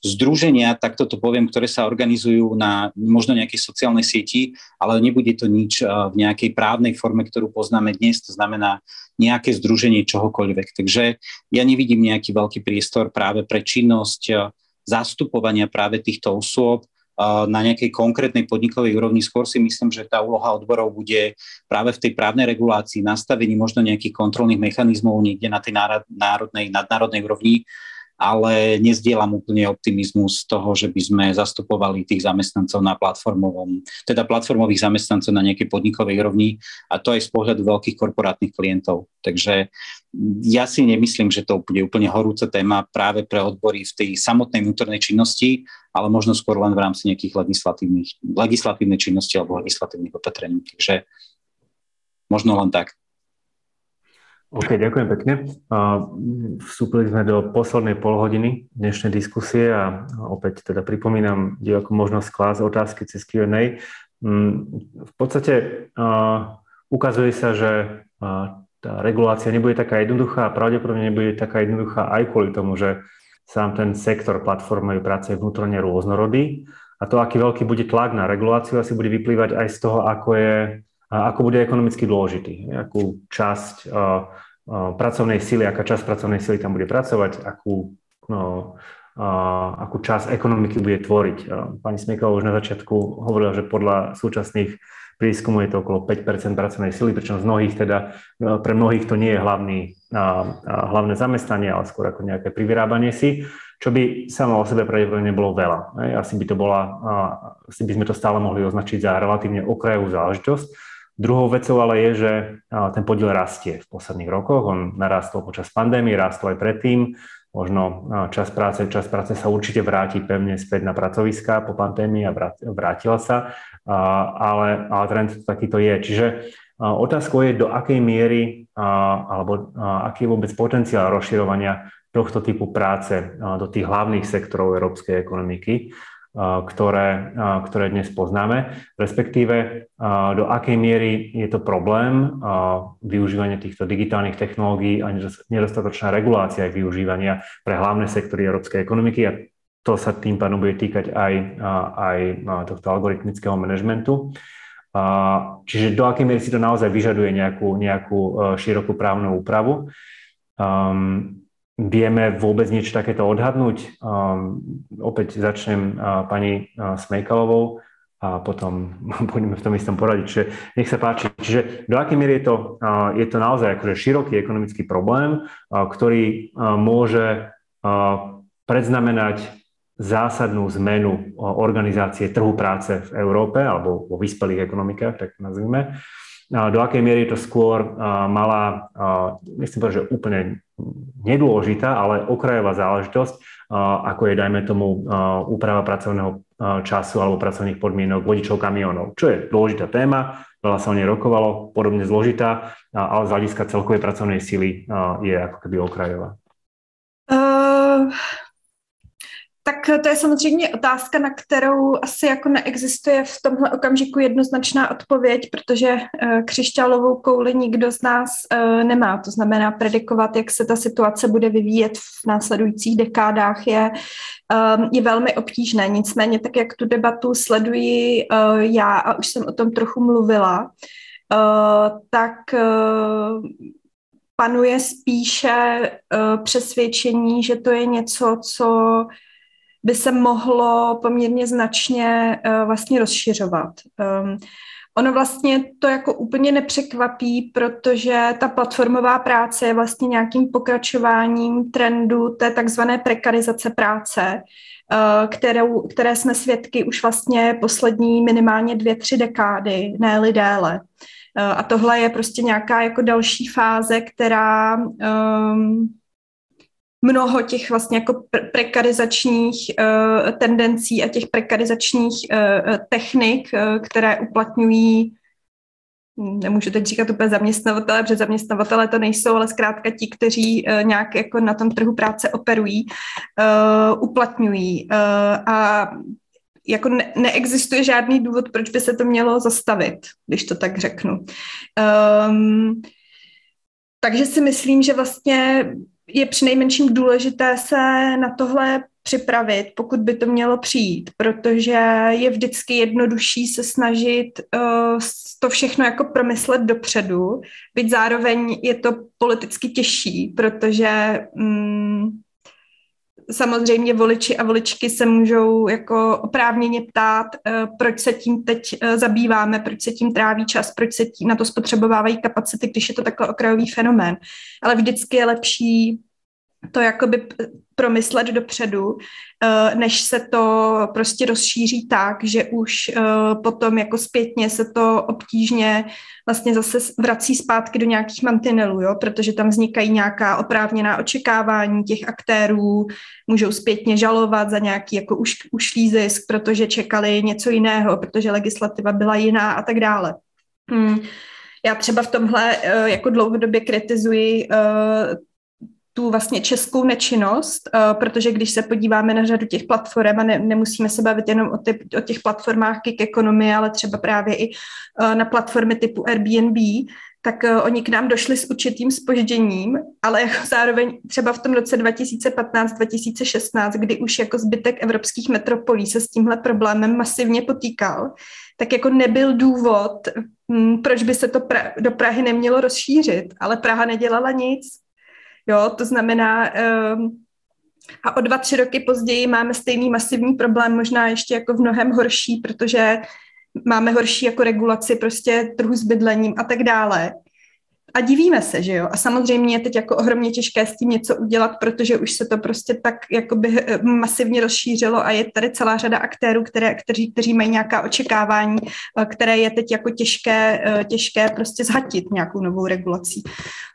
[SPEAKER 4] združenia, tak toto poviem, ktoré sa organizujú na možno nejakej sociálnej sieti, ale nebude to nič v nejakej právnej forme, ktorú poznáme dnes, to znamená nejaké združenie čohokoľvek. Takže ja nevidím nejaký veľký priestor práve pre činnosť zastupovania práve týchto osôb na nejakej konkrétnej podnikovej úrovni. Skôr si myslím, že tá úloha odborov bude práve v tej právnej regulácii, nastavení možno nejakých kontrolných mechanizmov niekde na tej národnej, nadnárodnej úrovni, ale nezdielam úplne optimizmus z toho, že by sme zastupovali tých zamestnancov na platformovom, teda platformových zamestnancov na nejakej podnikovej rovni a to aj z pohľadu veľkých korporátnych klientov. Takže ja si nemyslím, že to bude úplne horúca téma práve pre odbory v tej samotnej vnútornej činnosti, ale možno skôr len v rámci nejakých legislatívnych, legislatívnej činnosti alebo legislatívnych opatrení. Takže možno len tak.
[SPEAKER 1] OK, ďakujem pekne. Vstúpili sme do poslednej polhodiny dnešnej diskusie a opäť teda pripomínam divákom možnosť klásť otázky cez Q&A. Mm, v podstate ukazuje sa, že tá regulácia nebude taká jednoduchá a pravdepodobne nebude taká jednoduchá aj kvôli tomu, že sám ten sektor platformovej práce je vnútorne rôznorodý a to, aký veľký bude tlak na reguláciu, asi bude vyplývať aj z toho, ako je ako bude ekonomicky dôležitý, akú časť pracovnej sily, aká časť pracovnej sily tam bude pracovať, akú, no, akú časť ekonomiky bude tvoriť. Pani Smieková už na začiatku hovorila, že podľa súčasných prieskumov je to okolo 5% pracovnej sily, pričom z mnohých teda, pre mnohých to nie je hlavný, hlavné zamestnanie, ale skôr ako nejaké privyrábanie si, čo by samo o sebe pravdepodobne nebolo veľa. Asi by to bola, asi by sme to stále mohli označiť za relatívne okrajovú záležitosť, Druhou vecou ale je, že ten podiel rastie v posledných rokoch. On narastol počas pandémie, rástol aj predtým. Možno čas práce, čas práce sa určite vráti pevne späť na pracoviská po pandémii a vrátila sa, ale, ale trend takýto je. Čiže otázkou je, do akej miery alebo aký je vôbec potenciál rozširovania tohto typu práce do tých hlavných sektorov európskej ekonomiky ktoré, ktoré dnes poznáme, respektíve do akej miery je to problém využívania týchto digitálnych technológií a nedostatočná regulácia ich využívania pre hlavné sektory európskej ekonomiky a to sa tým pádom bude týkať aj, aj tohto algoritmického manažmentu. Čiže do akej miery si to naozaj vyžaduje nejakú, nejakú širokú právnu úpravu. Um, Vieme vôbec niečo takéto odhadnúť? Um, opäť začnem uh, pani uh, Smejkalovou a potom budeme v tom istom poradiť. Čiže nech sa páči. Čiže do akej miery je to, uh, je to naozaj akože široký ekonomický problém, uh, ktorý uh, môže uh, predznamenať zásadnú zmenu organizácie trhu práce v Európe alebo vo vyspelých ekonomikách, tak nazvime. Do akej miery je to skôr malá, nechcem povedať, že úplne nedôležitá, ale okrajová záležitosť, ako je, dajme tomu, úprava pracovného času alebo pracovných podmienok vodičov kamionov, čo je dôležitá téma, veľa sa o nej rokovalo, podobne zložitá, ale z hľadiska celkovej pracovnej sily je ako keby okrajová. Uh,
[SPEAKER 2] tak to je samozřejmě otázka, na kterou asi jako neexistuje v tomhle okamžiku jednoznačná odpověď, protože uh, křišťálovou kouli nikdo z nás uh, nemá. To znamená, predikovat, jak se ta situace bude vyvíjet v následujících dekádách je, um, je velmi obtížné. Nicméně, tak jak tu debatu sleduji uh, já a už jsem o tom trochu mluvila, tak panuje spíše přesvědčení, že to je něco, co by se mohlo poměrně značně uh, vlastně rozšiřovat. Um, ono vlastně to jako úplně nepřekvapí, protože ta platformová práce je vlastně nějakým pokračováním trendu té takzvané prekarizace práce, uh, kterou, které jsme svědky už vlastně poslední minimálně dvě, tři dekády, ne déle. Uh, a tohle je prostě nějaká jako další fáze, která um, mnoho těch vlastně jako prekarizačních uh, tendencí a těch prekarizačních uh, technik, uh, které uplatňují nemůžu teď říkat úplně zaměstnavatele, protože zaměstnavatele to nejsou, ale zkrátka ti, kteří nějak jako na tom trhu práce operují, uplatňují. A jako ne, neexistuje žádný důvod, proč by se to mělo zastavit, když to tak řeknu. Um, takže si myslím, že vlastně je přinejmenším důležité se na tohle připravit, pokud by to mělo přijít, protože je vždycky jednodušší se snažit uh, to všechno jako promyslet dopředu, byť zároveň je to politicky těžší, protože um, samozřejmě voliči a voličky se můžou jako oprávněně ptát, uh, proč se tím teď uh, zabýváme, proč se tím tráví čas, proč se tím na to spotřebovávají kapacity, když je to takhle okrajový fenomén. Ale vždycky je lepší to jakoby promyslet dopředu, eh, než se to prostě rozšíří tak, že už eh, potom jako zpětně se to obtížně vlastně zase vrací zpátky do nějakých mantinelů, jo? protože tam vznikají nějaká oprávněná očekávání těch aktérů, můžou zpětně žalovat za nějaký jako už, ušlý zisk, protože čekali něco jiného, protože legislativa byla jiná a tak dále. Hmm. Já třeba v tomhle eh, jako dlouhodobě kritizuji tu vlastně českou nečinnost, uh, protože když se podíváme na řadu těch platform a ne, nemusíme se bavit jenom o, ty, o těch platformách gig ekonomie, ale třeba právě i uh, na platformy typu Airbnb, tak uh, oni k nám došli s určitým spožděním, ale jako zároveň třeba v tom roce 2015-2016, kdy už jako zbytek evropských metropolí se s tímhle problémem masivně potýkal, tak jako nebyl důvod, hm, proč by se to pra- do Prahy nemělo rozšířit, ale Praha nedělala nic. Jo, to znamená, um, a o dva, tři roky později máme stejný masivní problém, možná ještě jako v mnohem horší, protože máme horší jako regulaci prostě trhu s bydlením a tak dále a divíme se, že jo. A samozřejmě je teď jako ohromně těžké s tím něco udělat, protože už se to prostě tak jakoby eh, masivně rozšířilo a je tady celá řada aktérů, které, kteří, kteří mají nějaká očekávání, eh, které je teď jako těžké, eh, těžké prostě zhatit nějakou novou regulací.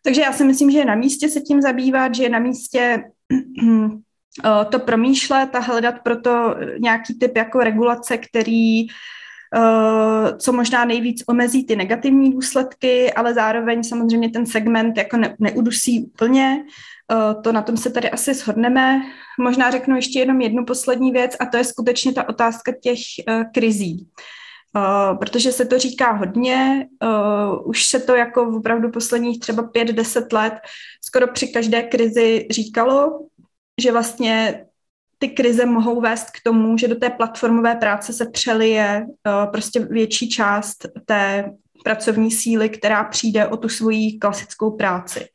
[SPEAKER 2] Takže já si myslím, že je na místě se tím zabývat, že je na místě to promýšlet a hledat proto nějaký typ jako regulace, který Eh, co možná nejvíc omezí ty negativní důsledky, ale zároveň samozřejmě ten segment jako ne, neudusí úplně. Eh, to na tom se tady asi shodneme. Možná řeknu ještě jenom jednu poslední věc a to je skutečně ta otázka těch uh, krizí. Uh, protože se to říká hodně, uh, už se to jako opravdu posledních třeba pět, deset let skoro při každé krizi říkalo, že vlastně ty krize mohou vést k tomu, že do té platformové práce se přelije uh, prostě větší část té pracovní síly, která přijde o tu svoji klasickou práci.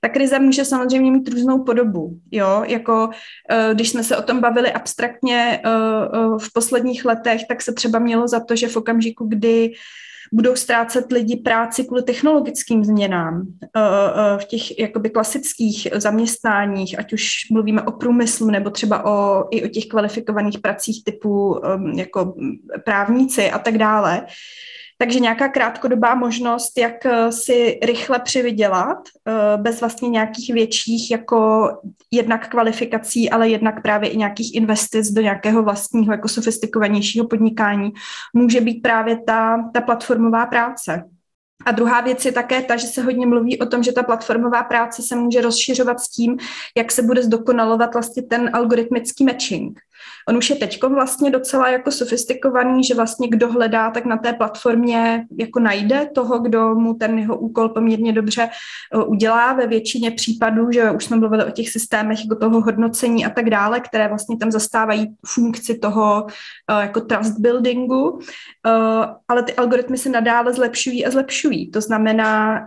[SPEAKER 2] Ta krize může samozřejmě mít různou podobu, jo, jako uh, když jsme se o tom bavili abstraktně uh, v posledních letech, tak se třeba mělo za to, že v okamžiku, kdy budou ztrácet lidi práci kvůli technologickým změnám eh, eh, v těch jakoby klasických zaměstnáních, ať už mluvíme o průmyslu nebo třeba o, i o těch kvalifikovaných pracích typu jako právníci a tak dále, takže nějaká krátkodobá možnost, jak eh, si rychle přivydělat, eh, bez vlastně nějakých větších jako jednak kvalifikací, ale jednak právě i nějakých investic do nějakého vlastního jako sofistikovanějšího podnikání, může být právě ta, ta platformová práce. A druhá věc je také ta, že se hodně mluví o tom, že ta platformová práce se může rozšiřovat s tím, jak se bude zdokonalovat vlastně ten algoritmický matching. On už je teď vlastně docela jako sofistikovaný, že vlastně kdo hledá, tak na té platformě jako najde toho, kdo mu ten jeho úkol poměrně dobře eh, udělá ve většině případů, že už jsme mluvili o těch systémech jako toho hodnocení a tak dále, které vlastně tam zastávají funkci toho eh, jako trust buildingu, eh, ale ty algoritmy se nadále zlepšují a zlepšují. To znamená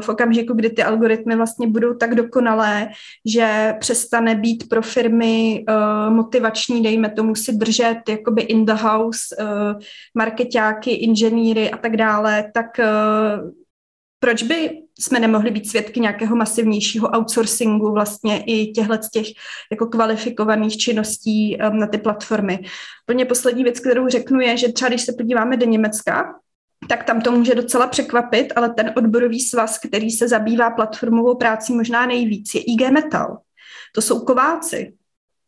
[SPEAKER 2] v okamžiku, kdy ty algoritmy vlastně budou tak dokonalé, že přestane být pro firmy motivační, dejme tomu si držet jakoby in the house uh, marketáky, inženýry a tak dále, tak uh, proč by jsme nemohli být svědky nějakého masivnějšího outsourcingu vlastně i těchto těch jako kvalifikovaných činností um, na ty platformy. Plně poslední věc, kterou řeknu, je, že třeba když se podíváme do Německa, tak tam to může docela překvapit, ale ten odborový svaz, který se zabývá platformovou práci možná nejvíc, je IG Metal. to jsou kováci.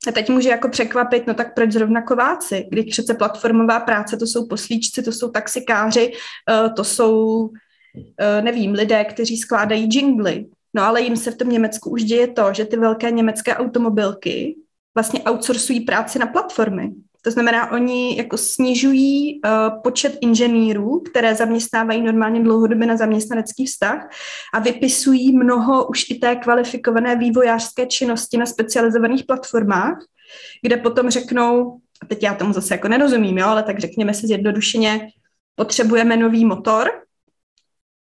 [SPEAKER 2] A teď může jako překvapit, no tak proč zrovna kováci, když přece platformová práce, to jsou poslíčci, to jsou taxikáři, eh, to jsou, eh, nevím, lidé, kteří skládají jingly. No ale jim se v tom Německu už děje to, že ty velké německé automobilky vlastně outsourcují práci na platformy. To znamená, oni jako snižují uh, počet inženýrů, které zaměstnávají normálně dlouhodobě na zaměstnanecký vztah a vypisují mnoho už i té kvalifikované vývojářské činnosti na specializovaných platformách, kde potom řeknou, teď já tomu zase jako nerozumím, jo, ale tak řekněme si zjednodušeně, potřebujeme nový motor,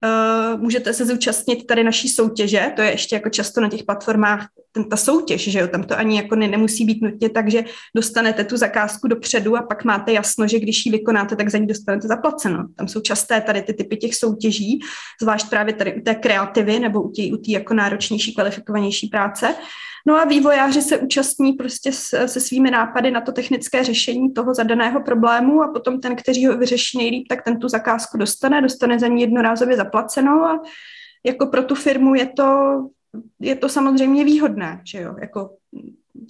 [SPEAKER 2] Uh, můžete se zúčastnit tady naší soutěže, to je ještě jako často na těch platformách ten, ta soutěž, že jo, tam to ani jako ne, nemusí být nutně tak, že dostanete tu zakázku dopředu a pak máte jasno, že když ji vykonáte, tak za ní dostanete zaplaceno. Tam jsou časté tady ty typy těch soutěží, zvlášť právě tady u té kreativy nebo u té jako náročnější, kvalifikovanější práce. No a vývojáři se účastní prostě se svými nápady na to technické řešení toho zadaného problému a potom ten, který ho vyřeší nejlíp, tak ten tu zakázku dostane, dostane za ní jednorázově zaplaceno a jako pro tu firmu je to, je to samozřejmě výhodné, že jo, jako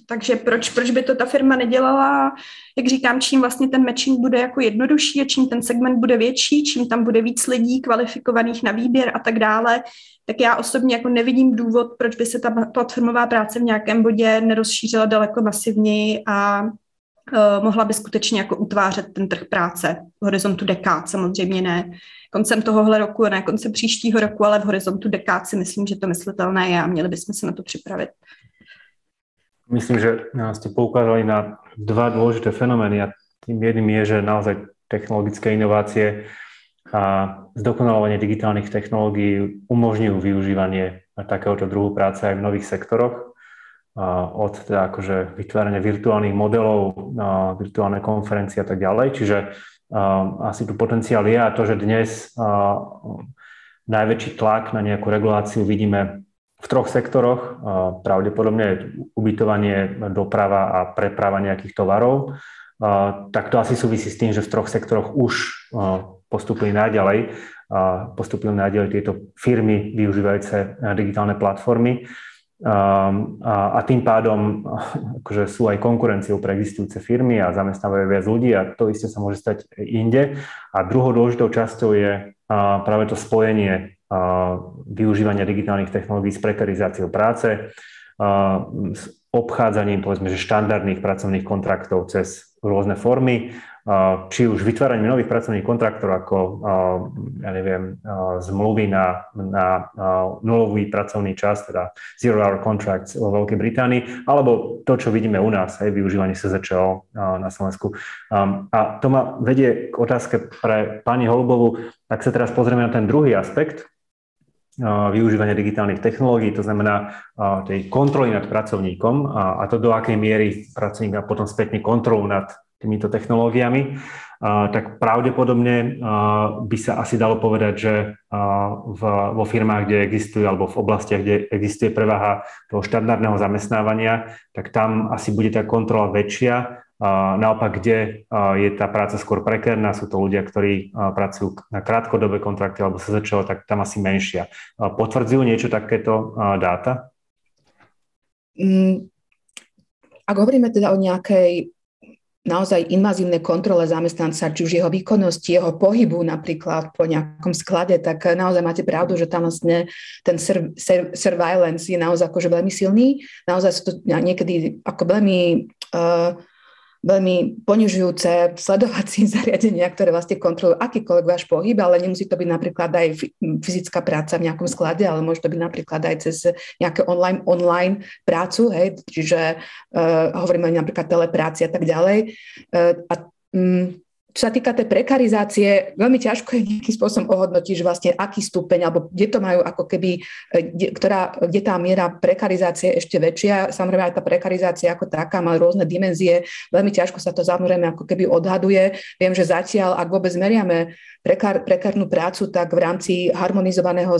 [SPEAKER 2] takže proč, proč by to ta firma nedělala? Jak říkám, čím vlastně ten matching bude jako jednodušší a čím ten segment bude větší, čím tam bude víc lidí kvalifikovaných na výběr a tak dále, tak já osobně jako nevidím důvod, proč by se ta platformová práce v nějakém bodě nerozšířila daleko masivněji a uh, mohla by skutečně jako utvářet ten trh práce v horizontu dekád, samozřejmě ne koncem tohohle roku, ne koncem příštího roku, ale v horizontu dekád si myslím, že to myslitelné je a měli bychom se na to připravit.
[SPEAKER 1] Myslím, že ste poukázali na dva dôležité fenomény a tým jedným je, že naozaj technologické inovácie a zdokonalovanie digitálnych technológií umožňujú využívanie takéhoto druhu práce aj v nových sektoroch. Od teda akože vytvárania virtuálnych modelov, virtuálne konferencie a tak ďalej. Čiže asi tu potenciál je a to, že dnes najväčší tlak na nejakú reguláciu vidíme v troch sektoroch. Pravdepodobne ubytovanie, doprava a preprava nejakých tovarov. Tak to asi súvisí s tým, že v troch sektoroch už postupili naďalej, postupili naďalej tieto firmy využívajúce digitálne platformy a, a tým pádom akože sú aj konkurenciou pre existujúce firmy a zamestnávajú viac ľudí a to isté sa môže stať inde. A druhou dôležitou časťou je práve to spojenie využívania digitálnych technológií s prekarizáciou práce, s obchádzaním povedzme, že štandardných pracovných kontraktov cez rôzne formy či už vytváraním nových pracovných kontraktov ako, ja neviem, zmluvy na, na nulový pracovný čas, teda zero hour contracts vo Veľkej Británii, alebo to, čo vidíme u nás, aj využívanie SZČO na Slovensku. A to ma vedie k otázke pre pani Holubovu, tak sa teraz pozrieme na ten druhý aspekt, využívania digitálnych technológií, to znamená tej kontroly nad pracovníkom a, to do akej miery pracovník má potom spätne kontrolu nad týmito technológiami, tak pravdepodobne by sa asi dalo povedať, že vo firmách, kde existujú, alebo v oblastiach, kde existuje prevaha toho štandardného zamestnávania, tak tam asi bude tá kontrola väčšia. Naopak, kde je tá práca skôr prekérna, sú to ľudia, ktorí pracujú na krátkodobé kontrakty alebo sa začalo, tak tam asi menšia. Potvrdzujú niečo takéto dáta?
[SPEAKER 3] Mm, ak hovoríme teda o nejakej naozaj invazívne kontrole zamestnanca, či už jeho výkonnosti, jeho pohybu napríklad po nejakom sklade, tak naozaj máte pravdu, že tam vlastne ten sur, sur, surveillance je naozaj akože veľmi silný. Naozaj sú to niekedy ako veľmi uh, veľmi ponižujúce sledovací zariadenia, ktoré vlastne kontrolujú akýkoľvek váš pohyb, ale nemusí to byť napríklad aj fyzická práca v nejakom sklade, ale môže to byť napríklad aj cez nejaké online, online prácu, hej, čiže uh, hovoríme napríklad telepráci a tak ďalej. Uh, a um, čo sa týka tej prekarizácie, veľmi ťažko je nejakým spôsobom ohodnotiť, že vlastne aký stupeň, alebo kde to majú ako keby, kde, ktorá, kde tá miera prekarizácie je ešte väčšia. Samozrejme aj tá prekarizácia ako taká má rôzne dimenzie. Veľmi ťažko sa to samozrejme ako keby odhaduje. Viem, že zatiaľ, ak vôbec meriame prekár, prekárnu prácu, tak v rámci harmonizovaného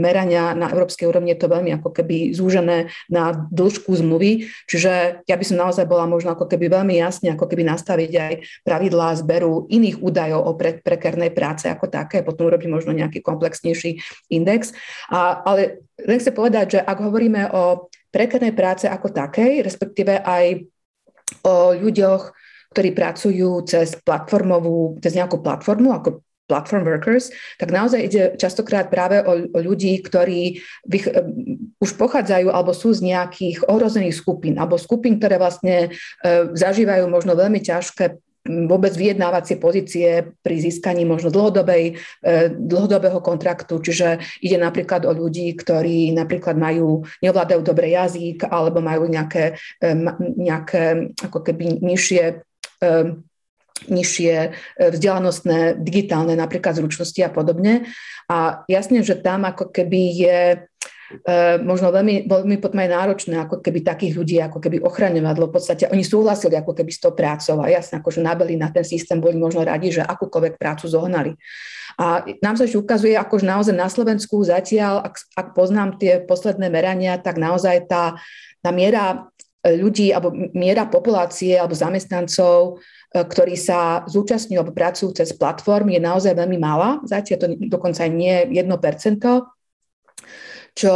[SPEAKER 3] merania na európskej úrovni je to veľmi ako keby zúžené na dĺžku zmluvy. Čiže ja by som naozaj bola možno ako keby veľmi jasne ako keby nastaviť aj pravidlá zberu iných údajov o pre, prekernej práce ako také, potom urobiť možno nejaký komplexnejší index. A, ale len chcem povedať, že ak hovoríme o prekernej práce ako takej, respektíve aj o ľuďoch, ktorí pracujú cez platformovú, cez nejakú platformu, ako platform workers, tak naozaj ide častokrát práve o, o ľudí, ktorí vych, už pochádzajú alebo sú z nejakých ohrozených skupín, alebo skupín, ktoré vlastne e, zažívajú možno veľmi ťažké vôbec vyjednávacie pozície pri získaní možno dlhodobej, e, dlhodobého kontraktu. Čiže ide napríklad o ľudí, ktorí napríklad majú, neovládajú dobre jazyk alebo majú nejaké, nejaké ako keby nižšie nižšie vzdelanostné, digitálne napríklad zručnosti a podobne. A jasne, že tam ako keby je E, možno veľmi, veľmi potom aj náročné, ako keby takých ľudí, ako keby ochraňovať, lebo v podstate oni súhlasili ako keby s tou prácou a jasne, akože nabeli na ten systém, boli možno radi, že akúkoľvek prácu zohnali. A nám sa ešte ukazuje, akože naozaj na Slovensku zatiaľ, ak, ak poznám tie posledné merania, tak naozaj tá, tá miera ľudí alebo miera populácie alebo zamestnancov, e, ktorí sa zúčastňujú alebo pracujú cez platform, je naozaj veľmi malá. Zatiaľ to dokonca nie 1% čo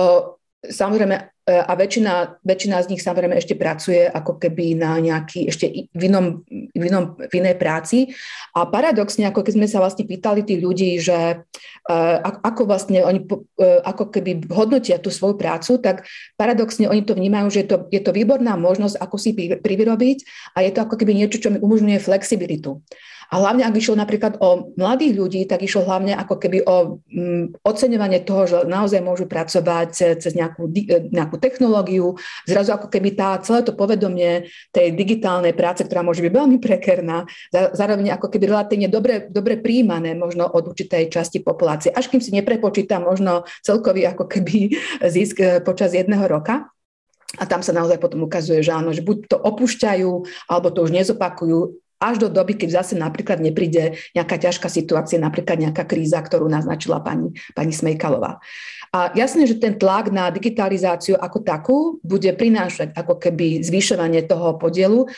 [SPEAKER 3] samozrejme e, a väčšina, väčšina z nich samozrejme ešte pracuje ako keby na nejaký, ešte v, inom, v, inom, v inej práci. A paradoxne, ako keď sme sa vlastne pýtali tých ľudí, že uh, ako vlastne oni uh, ako keby hodnotia tú svoju prácu, tak paradoxne oni to vnímajú, že je to, je to výborná možnosť, ako si privyrobiť a je to ako keby niečo, čo mi umožňuje flexibilitu. A hlavne, ak išlo napríklad o mladých ľudí, tak išlo hlavne ako keby o mm, oceňovanie toho, že naozaj môžu pracovať cez nejakú, e, nejakú technológiu. Zrazu ako keby tá, celé to povedomie tej digitálnej práce, ktorá môže byť veľmi prekerná, zároveň ako keby relatívne dobre, dobre príjmané možno od určitej časti populácie, až kým si neprepočíta možno celkový ako keby zisk e, počas jedného roka. A tam sa naozaj potom ukazuje, že áno, že buď to opúšťajú, alebo to už nezopakujú až do doby, keď zase napríklad nepríde nejaká ťažká situácia, napríklad nejaká kríza, ktorú naznačila pani, pani Smejkalová. A jasné, že ten tlak na digitalizáciu ako takú bude prinášať ako keby zvyšovanie toho podielu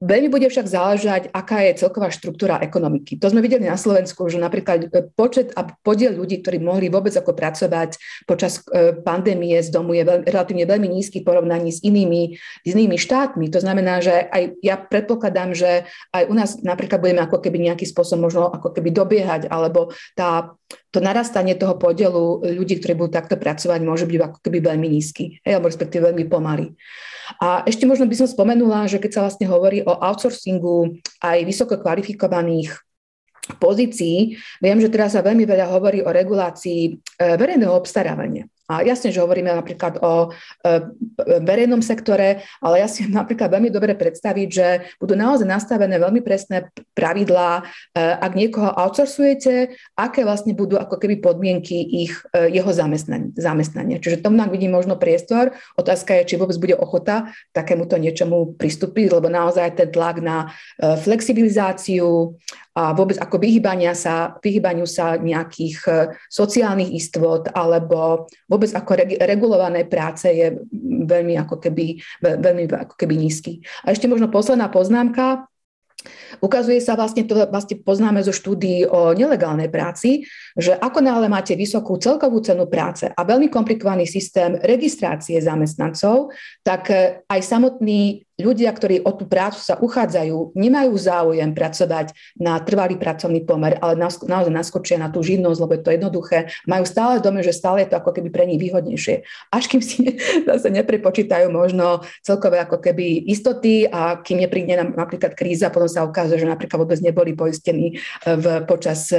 [SPEAKER 3] Veľmi bude však záležať, aká je celková štruktúra ekonomiky. To sme videli na Slovensku, že napríklad e, počet a podiel ľudí, ktorí mohli vôbec ako pracovať počas e, pandémie z domu je veľ, relatívne veľmi nízky v porovnaní s inými, s inými štátmi. To znamená, že aj ja predpokladám, že aj u nás napríklad budeme ako keby nejaký spôsob možno ako keby dobiehať, alebo tá, to narastanie toho podielu ľudí, ktorí budú takto pracovať, môže byť ako keby veľmi nízky, alebo respektíve veľmi pomalý. A ešte možno by som spomenula, že keď sa vlastne hovorí o outsourcingu aj vysoko kvalifikovaných pozícií, viem, že teraz sa veľmi veľa hovorí o regulácii e, verejného obstarávania. A jasne, že hovoríme napríklad o e, verejnom sektore, ale ja si napríklad veľmi dobre predstaviť, že budú naozaj nastavené veľmi presné pravidlá, e, ak niekoho outsourcujete, aké vlastne budú ako keby podmienky ich, e, jeho zamestnania. Čiže tomu vidím možno priestor. Otázka je, či vôbec bude ochota takémuto niečomu pristúpiť, lebo naozaj ten tlak na flexibilizáciu a vôbec ako vyhýbania sa, vyhýbaniu sa nejakých sociálnych istôt alebo vôbec ako regulované práce je veľmi ako keby, veľmi ako keby nízky. A ešte možno posledná poznámka, Ukazuje sa vlastne, to vlastne poznáme zo štúdií o nelegálnej práci, že ako náhle máte vysokú celkovú cenu práce a veľmi komplikovaný systém registrácie zamestnancov, tak aj samotný ľudia, ktorí o tú prácu sa uchádzajú, nemajú záujem pracovať na trvalý pracovný pomer, ale naozaj naskočia na tú živnosť, lebo je to jednoduché. Majú stále dome, že stále je to ako keby pre nich výhodnejšie. Až kým si zase neprepočítajú možno celkové ako keby istoty a kým nepríde napríklad kríza, potom sa ukáže, že napríklad vôbec neboli poistení v, počas,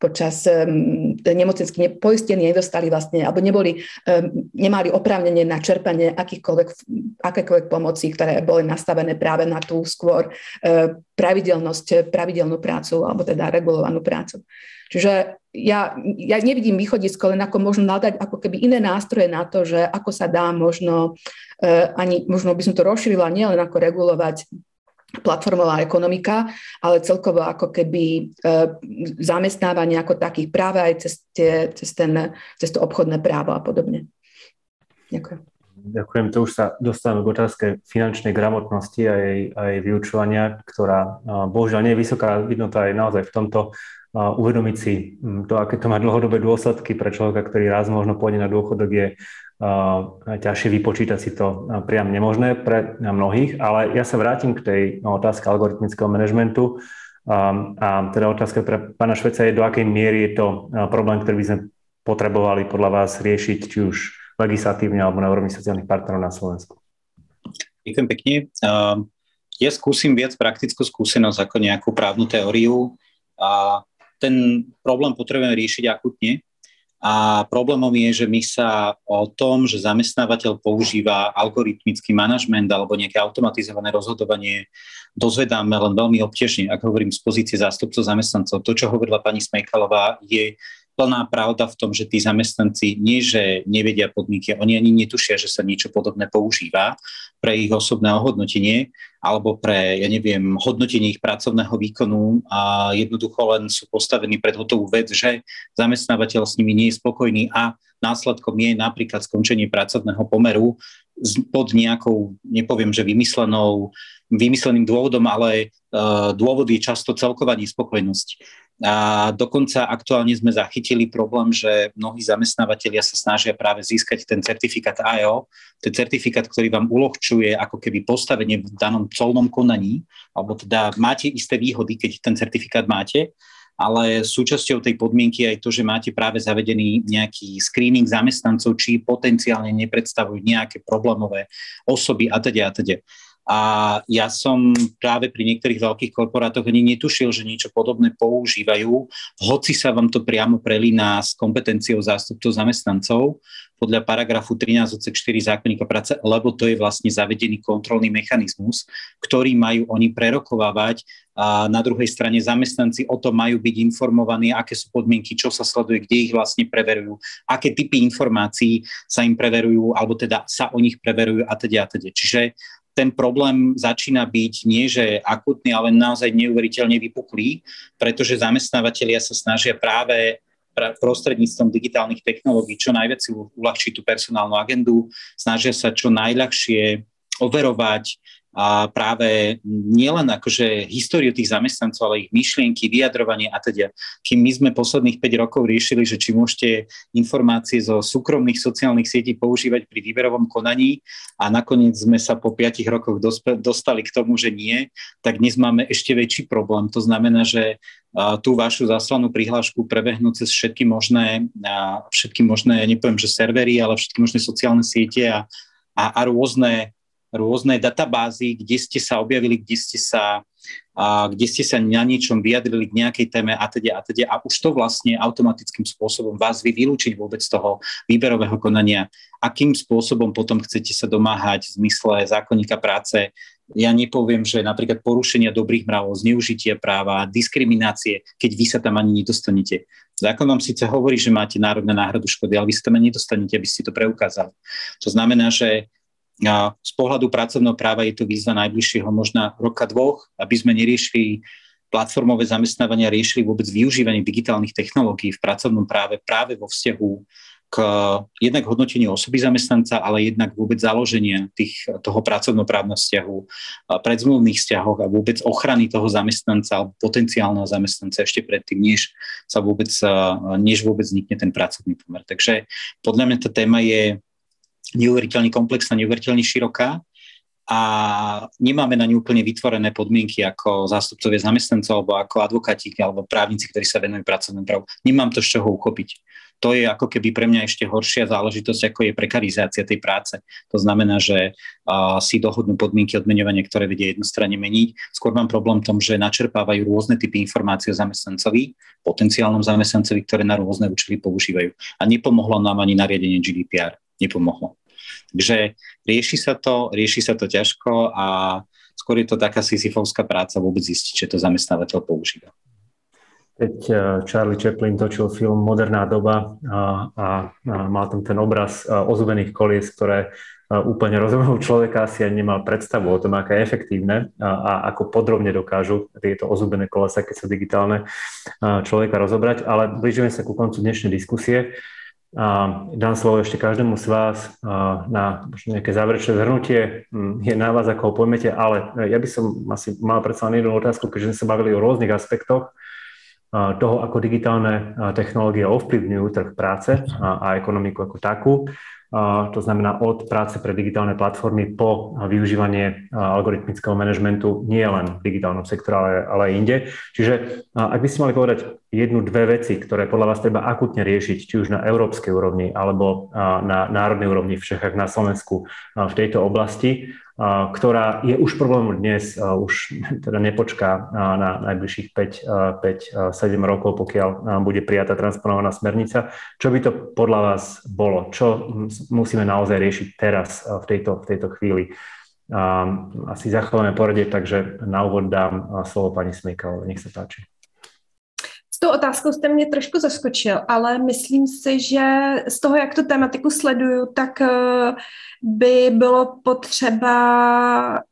[SPEAKER 3] počas um, nemocensky poistení, nedostali vlastne, alebo neboli, um, nemali oprávnenie na čerpanie akýchkoľvek, akékoľvek pomoci, ktoré boli boli nastavené práve na tú skôr e, pravidelnosť, pravidelnú prácu alebo teda regulovanú prácu. Čiže ja, ja nevidím východisko, len ako možno nadať ako keby iné nástroje na to, že ako sa dá možno, e, ani možno by som to rozšírila, nielen ako regulovať platformová ekonomika, ale celkovo ako keby e, zamestnávanie ako takých práve aj cez, tie, cez, ten, cez to obchodné právo a podobne. Ďakujem.
[SPEAKER 1] Ďakujem, to už sa dostávame k otázke finančnej gramotnosti a jej, aj vyučovania, ktorá bohužiaľ nie je vysoká, vidno to aj naozaj v tomto uvedomiť si to, aké to má dlhodobé dôsledky pre človeka, ktorý raz možno pôjde na dôchodok, je ťažšie vypočítať si to priam nemožné pre mnohých, ale ja sa vrátim k tej otázke algoritmického manažmentu. A teda otázka pre pána Šveca je, do akej miery je to problém, ktorý by sme potrebovali podľa vás riešiť, či už legislatívne alebo na úrovni sociálnych partnerov na Slovensku.
[SPEAKER 4] Ďakujem pekne. Ja skúsim viac praktickú skúsenosť ako nejakú právnu teóriu. A ten problém potrebujeme riešiť akutne. A problémom je, že my sa o tom, že zamestnávateľ používa algoritmický manažment alebo nejaké automatizované rozhodovanie, dozvedáme len veľmi obťažne, ak hovorím z pozície zástupcov zamestnancov. To, čo hovorila pani Smejkalová, je plná pravda v tom, že tí zamestnanci nie, že nevedia podmienky, oni ani netušia, že sa niečo podobné používa pre ich osobné ohodnotenie alebo pre, ja neviem, hodnotenie ich pracovného výkonu a jednoducho len sú postavení pred hotovú vec, že zamestnávateľ s nimi nie je spokojný a následkom je napríklad skončenie pracovného pomeru pod nejakou, nepoviem, že vymyslenou, vymysleným dôvodom, ale uh, dôvod je často celková nespokojnosť. A dokonca aktuálne sme zachytili problém, že mnohí zamestnávateľia sa snažia práve získať ten certifikát AEO, ten certifikát, ktorý vám uľahčuje ako keby postavenie v danom colnom konaní, alebo teda máte isté výhody, keď ten certifikát máte, ale súčasťou tej podmienky je aj to, že máte práve zavedený nejaký screening zamestnancov, či potenciálne nepredstavujú nejaké problémové osoby a teda a teda. A ja som práve pri niektorých veľkých korporátoch ani netušil, že niečo podobné používajú, hoci sa vám to priamo prelína s kompetenciou zástupcov zamestnancov podľa paragrafu 13 odsek 4 zákonníka práce, lebo to je vlastne zavedený kontrolný mechanizmus, ktorý majú oni prerokovávať a na druhej strane zamestnanci o tom majú byť informovaní, aké sú podmienky, čo sa sleduje, kde ich vlastne preverujú, aké typy informácií sa im preverujú, alebo teda sa o nich preverujú a teda a teda. Čiže ten problém začína byť nie, že akutný, ale naozaj neuveriteľne vypuklý, pretože zamestnávateľia sa snažia práve prostredníctvom digitálnych technológií čo najviac uľahčiť tú personálnu agendu, snažia sa čo najľahšie overovať a práve nielen akože históriu tých zamestnancov, ale ich myšlienky, vyjadrovanie a teda. Kým my sme posledných 5 rokov riešili, že či môžete informácie zo súkromných sociálnych sietí používať pri výberovom konaní a nakoniec sme sa po 5 rokoch dostali k tomu, že nie, tak dnes máme ešte väčší problém. To znamená, že tú vašu zaslanú prihlášku prebehnú cez všetky možné, všetky možné, ja nepoviem, že servery, ale všetky možné sociálne siete a, a, a rôzne rôzne databázy, kde ste sa objavili, kde ste sa, a, kde ste sa na niečom vyjadrili k nejakej téme a teda a teda a už to vlastne automatickým spôsobom vás vy vylúčiť vôbec toho výberového konania. Akým spôsobom potom chcete sa domáhať v zmysle zákonníka práce, ja nepoviem, že napríklad porušenia dobrých mravov, zneužitie práva, diskriminácie, keď vy sa tam ani nedostanete. Zákon vám síce hovorí, že máte národné náhradu škody, ale vy sa tam ani nedostanete, aby ste to preukázali. To znamená, že a z pohľadu pracovného práva je to výzva najbližšieho možná roka dvoch, aby sme neriešili platformové zamestnávania, riešili vôbec využívanie digitálnych technológií v pracovnom práve práve vo vzťahu k jednak hodnoteniu osoby zamestnanca, ale jednak vôbec založenia tých, toho pracovnoprávneho vzťahu, predzmluvných vzťahov a vôbec ochrany toho zamestnanca alebo potenciálneho zamestnanca ešte predtým, než sa vôbec, než vôbec vznikne ten pracovný pomer. Takže podľa mňa tá téma je neuveriteľne komplexná, neuveriteľne široká a nemáme na ňu úplne vytvorené podmienky ako zástupcovia zamestnancov alebo ako advokáti alebo právnici, ktorí sa venujú pracovnému právu. Nemám to z čoho uchopiť. To je ako keby pre mňa ešte horšia záležitosť, ako je prekarizácia tej práce. To znamená, že uh, si dohodnú podmienky odmeňovania, ktoré vedia jednostranne meniť. Skôr mám problém v tom, že načerpávajú rôzne typy informácií o zamestnancovi, potenciálnom zamestnancovi, ktoré na rôzne účely používajú. A nepomohlo nám ani nariadenie GDPR. Nepomohlo. Takže rieši sa to, rieši sa to ťažko a skôr je to taká sisyfovská práca vôbec zistiť, že to zamestnávateľ používa.
[SPEAKER 1] Keď eh, Charlie Chaplin točil film Moderná doba a, a, a mal tam ten obraz eh, ozubených kolies, ktoré eh, úplne rozumejú človeka asi ani nemal predstavu o tom, aké je efektívne a, a ako podrobne dokážu tieto ozubené kolesa, keď sú digitálne, človeka rozobrať. Ale blížime sa ku koncu dnešnej diskusie. Dám slovo ešte každému z vás na nejaké záverečné zhrnutie. Hm, je na vás, ako ho pojmete, ale ja by som asi mal predsa len jednu otázku, keďže sme sa bavili o rôznych aspektoch. toho, ako digitálne technológie ovplyvňujú trh práce a ekonomiku ako takú to znamená od práce pre digitálne platformy po využívanie algoritmického manažmentu nie len v digitálnom sektore, ale, ale aj inde. Čiže ak by ste mali povedať jednu, dve veci, ktoré podľa vás treba akutne riešiť, či už na európskej úrovni alebo na národnej úrovni v Čechách, na Slovensku v tejto oblasti, ktorá je už problémom dnes, už teda nepočká na najbližších 5-7 rokov, pokiaľ bude prijatá transponovaná smernica. Čo by to podľa vás bolo? Čo musíme naozaj riešiť teraz v tejto, v tejto chvíli? Asi zachováme poradie, takže na úvod dám slovo pani Smejkalovej. Nech sa páči
[SPEAKER 2] tou otázkou jste mě trošku zaskočil, ale myslím si, že z toho, jak tu tématiku sleduju, tak eh, by bylo potřeba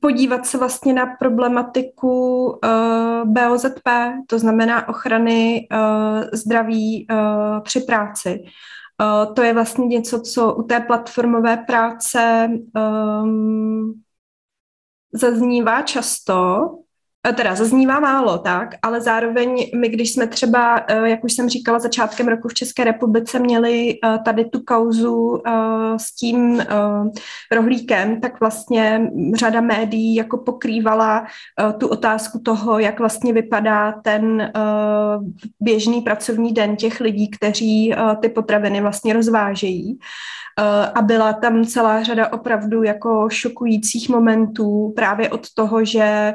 [SPEAKER 2] podívat se vlastně na problematiku uh, eh, BOZP, to znamená ochrany uh, zdraví uh, při práci. Uh, to je vlastně něco, co u té platformové práce um, zaznívá často, teda zaznívá málo, tak, ale zároveň my, když jsme třeba, eh, jak už jsem říkala, začátkem roku v České republice měli eh, tady tu kauzu s tím rohlíkem, tak vlastně řada médií jako pokrývala tu otázku toho, jak vlastně vypadá ten běžný pracovní den těch lidí, kteří ty potraviny vlastně rozvážejí. A byla tam celá řada opravdu jako šokujících momentů právě od toho, že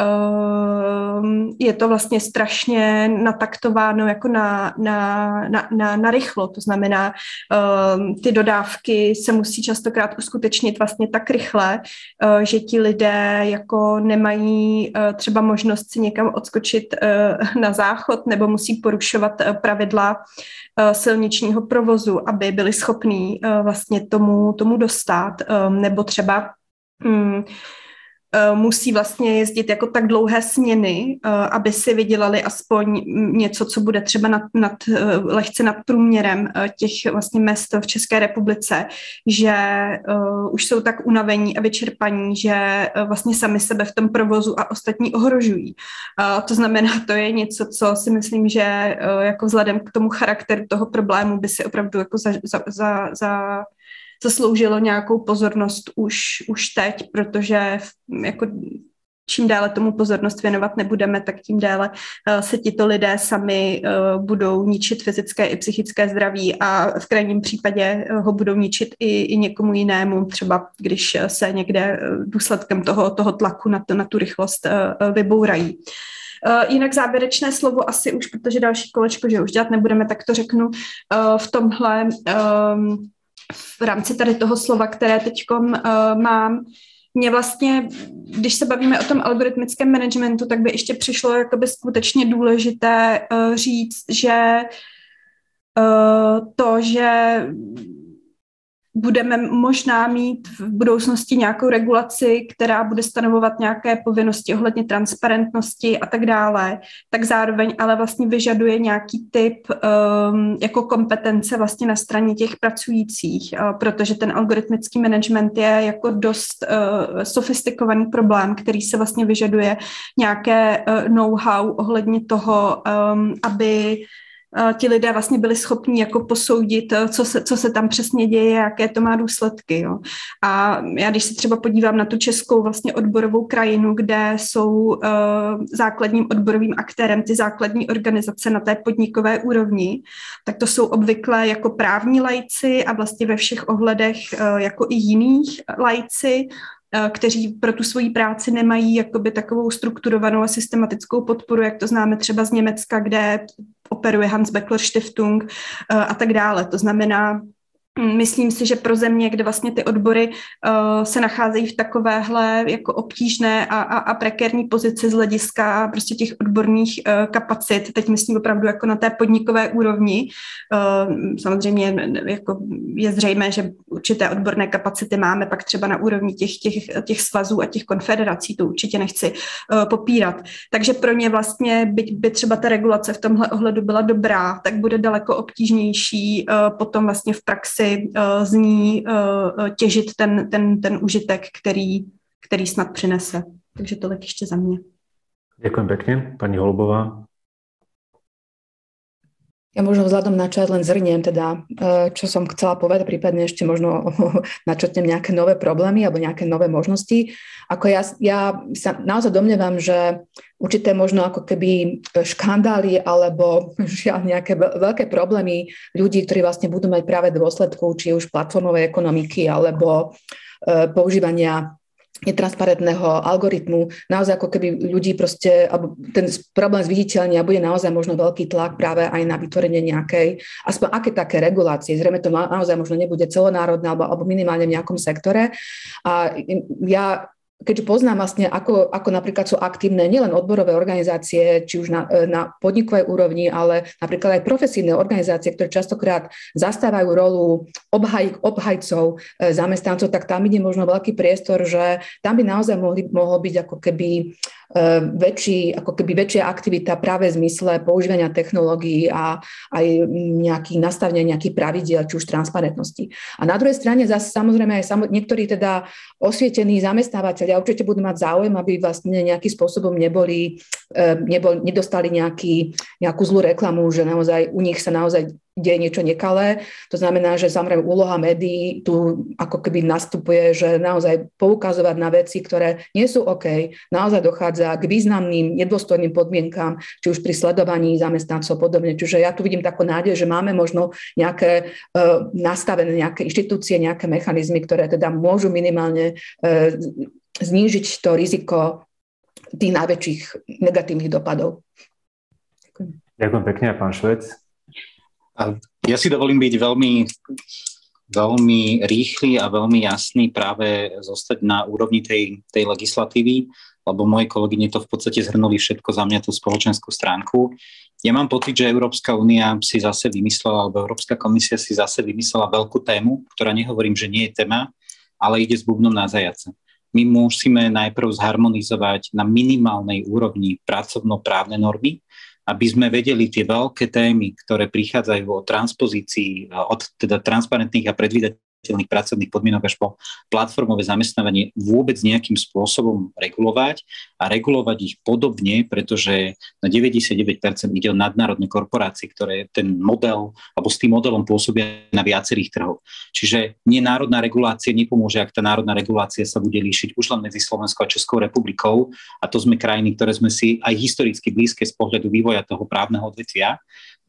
[SPEAKER 2] Ehm, je to vlastně strašně nataktováno jako na, na, na, na, na rychlo, to znamená, ehm, ty dodávky se musí častokrát uskutečnit vlastně tak rychle, eh, že ti lidé jako nemají eh, třeba možnost si někam odskočit eh, na záchod nebo musí porušovat pravidla silničního provozu, aby byli schopní vlastně tomu, tomu dostat, ehm, nebo třeba Eh, musí vlastně jezdit jako tak dlouhé směny, eh, aby si vydělali aspoň něco, co bude třeba nad, nad, eh, lehce nad průměrem těch vlastně mest v České republice, že už jsou tak unavení a vyčerpaní, že vlastně sami sebe v tom provozu a ostatní ohrožují. To znamená, to je něco, co si myslím, že jako vzhledem k tomu charakteru toho problému by si opravdu jako za, za, za, za zasloužilo nějakou pozornost už, už teď, protože jako čím dále tomu pozornost věnovat nebudeme, tak tím dále uh, se tito lidé sami uh, budou ničit fyzické i psychické zdraví a v krajním případě uh, ho budou ničit i, i někomu jinému, třeba když se někde důsledkem toho, toho tlaku na, to, na tu rychlost vybourají. Jinak závěrečné slovo asi už, protože další kolečko, že už dělat nebudeme, tak to řeknu v tomhle um, v rámci tady toho slova, které teď uh, mám, mě vlastně, když se bavíme o tom algoritmickém managementu, tak by ještě přišlo jakoby skutečně důležité uh, říct, že uh, to, že budeme možná mít v budoucnosti nějakou regulaci, která bude stanovovat nějaké povinnosti ohledně transparentnosti a tak dále, tak zároveň ale vlastně vyžaduje nějaký typ um, jako kompetence vlastně na straně těch pracujících, uh, protože ten algoritmický management je jako dost uh, sofistikovaný problém, který se vlastně vyžaduje nějaké uh, know-how ohledně toho, um, aby ti lidé vlastně byli schopni jako posoudit, eh, co se, co se tam přesně děje, jaké to má důsledky. Jo. A já když se třeba podívám na tu českou vlastně odborovou krajinu, kde jsou uh, základním odborovým aktérem ty základní organizace na té podnikové úrovni, tak to jsou obvykle jako právní lajci a vlastně ve všech ohledech uh, jako i jiných lajci, kteří pro tu svoji práci nemají jakoby takovou strukturovanou a systematickou podporu, jak to známe třeba z Německa, kde operuje Hans Beckler Stiftung a tak dále. To znamená, Myslím si, že pro země, kde vlastně ty odbory uh, se nacházejí v takovéhle jako obtížné a, a, a prekérní pozici z hlediska prostě těch odborných uh, kapacit, teď myslím opravdu jako na té podnikové úrovni. Uh, samozřejmě jako je zřejmé, že určité odborné kapacity máme pak třeba na úrovni těch, těch, těch svazů a těch konfederací, to určitě nechci uh, popírat. Takže pro ně vlastně, byť by třeba ta regulace v tomhle ohledu byla dobrá, tak bude daleko obtížnější uh, potom vlastně v praxi si uh, z ní uh, těžit ten, ten, ten užitek, který, který snad přinese. Takže tolik ještě za mě.
[SPEAKER 1] Ďakujem pekne. Pani Holubová,
[SPEAKER 3] Ja možno vzhľadom na čas len zrniem teda, e, čo som chcela povedať, prípadne ešte možno načrtnem nejaké nové problémy alebo nejaké nové možnosti. Ako ja, ja sa naozaj domnievam, že určité možno ako keby škandály alebo žiaľ nejaké veľké problémy ľudí, ktorí vlastne budú mať práve dôsledku či už platformovej ekonomiky alebo e, používania netransparentného algoritmu, naozaj ako keby ľudí proste, alebo ten problém zviditeľnia bude naozaj možno veľký tlak práve aj na vytvorenie nejakej, aspoň aké také regulácie. Zrejme to naozaj možno nebude celonárodné alebo, alebo minimálne v nejakom sektore. A ja keďže poznám vlastne, ako, ako napríklad sú aktívne nielen odborové organizácie, či už na, e, na podnikovej úrovni, ale napríklad aj profesívne organizácie, ktoré častokrát zastávajú rolu obhaj, obhajcov e, zamestnancov, tak tam ide možno veľký priestor, že tam by naozaj mohli, mohol byť ako keby E, väčší, ako keby väčšia aktivita práve v zmysle používania technológií a aj nejaký nastavenia nejakých pravidiel, či už transparentnosti. A na druhej strane zase samozrejme aj samo, niektorí teda osvietení zamestnávateľia určite budú mať záujem, aby vlastne nejakým spôsobom neboli, e, nebol, nedostali nejaký, nejakú zlú reklamu, že naozaj u nich sa naozaj deje niečo nekalé. To znamená, že samozrejme úloha médií tu ako keby nastupuje, že naozaj poukazovať na veci, ktoré nie sú OK. Naozaj dochádza k významným nedôstojným podmienkám, či už pri sledovaní zamestnancov podobne. Čiže ja tu vidím takú nádej, že máme možno nejaké uh, nastavené nejaké inštitúcie, nejaké mechanizmy, ktoré teda môžu minimálne uh, znížiť to riziko tých najväčších negatívnych dopadov.
[SPEAKER 1] Ďakujem pekne, pán Švec.
[SPEAKER 4] Ja si dovolím byť veľmi, veľmi rýchly a veľmi jasný práve zostať na úrovni tej, tej legislatívy, lebo moje kolegyne to v podstate zhrnuli všetko za mňa tú spoločenskú stránku. Ja mám pocit, že Európska únia si zase vymyslela, alebo Európska komisia si zase vymyslela veľkú tému, ktorá nehovorím, že nie je téma, ale ide s bubnom na zajace. My musíme najprv zharmonizovať na minimálnej úrovni pracovnoprávne normy, aby sme vedeli tie veľké témy, ktoré prichádzajú o transpozícii, od teda transparentných a predvídateľných udržateľných pracovných podmienok až po platformové zamestnávanie vôbec nejakým spôsobom regulovať a regulovať ich podobne, pretože na 99% ide o nadnárodné korporácie, ktoré ten model alebo s tým modelom pôsobia na viacerých trhoch. Čiže nie národná regulácia nepomôže, ak tá národná regulácia sa bude líšiť už len medzi Slovenskou a Českou republikou a to sme krajiny, ktoré sme si aj historicky blízke z pohľadu vývoja toho právneho odvetvia.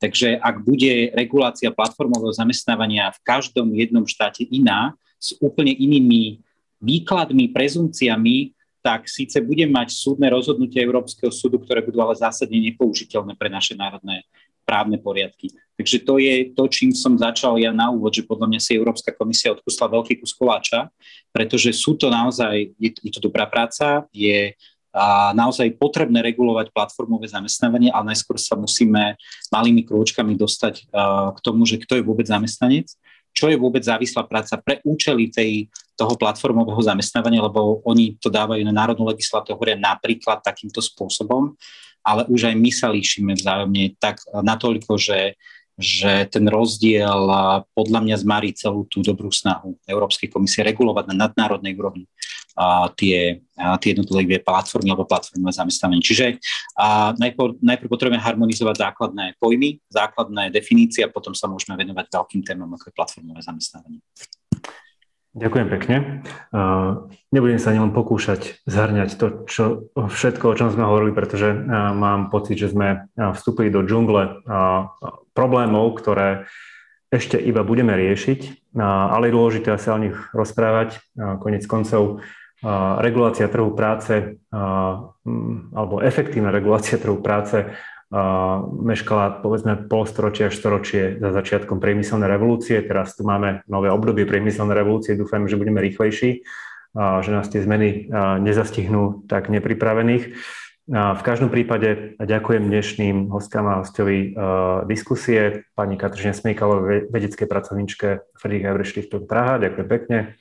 [SPEAKER 4] Takže ak bude regulácia platformového zamestnávania v každom jednom štáte iná, s úplne inými výkladmi, prezumciami, tak síce bude mať súdne rozhodnutie Európskeho súdu, ktoré budú ale zásadne nepoužiteľné pre naše národné právne poriadky. Takže to je to, čím som začal ja na úvod, že podľa mňa si Európska komisia odkusla veľký kus koláča, pretože sú to naozaj, je, je to dobrá práca, je a naozaj potrebné regulovať platformové zamestnávanie, ale najskôr sa musíme malými krôčkami dostať k tomu, že kto je vôbec zamestnanec, čo je vôbec závislá práca pre účely tej, toho platformového zamestnávania, lebo oni to dávajú na národnú legislatívu, hovoria napríklad takýmto spôsobom, ale už aj my sa líšime vzájomne tak natoľko, že že ten rozdiel podľa mňa zmarí celú tú dobrú snahu Európskej komisie regulovať na nadnárodnej úrovni a tie, a tie jednotlivé platformy alebo platformové zamestnávanie. Čiže a najprv, najprv potrebujeme harmonizovať základné pojmy, základné definície a potom sa môžeme venovať veľkým témam, ako je platformové zamestnávanie.
[SPEAKER 1] Ďakujem pekne. Nebudem sa len pokúšať zhrňať to, čo, všetko, o čom sme hovorili, pretože mám pocit, že sme vstúpili do džungle problémov, ktoré ešte iba budeme riešiť, ale je dôležité sa o nich rozprávať. Konec koncov regulácia trhu práce alebo efektívna regulácia trhu práce meškala povedzme polstoročie až storočie za začiatkom priemyselnej revolúcie. Teraz tu máme nové obdobie priemyselnej revolúcie, dúfam, že budeme rýchlejší, že nás tie zmeny nezastihnú tak nepripravených. V každom prípade ďakujem dnešným hostkám a hostovi diskusie, pani Katrine Smejkalovej, vedeckej pracovníčke Friedrich Eberstichtung Praha. Ďakujem pekne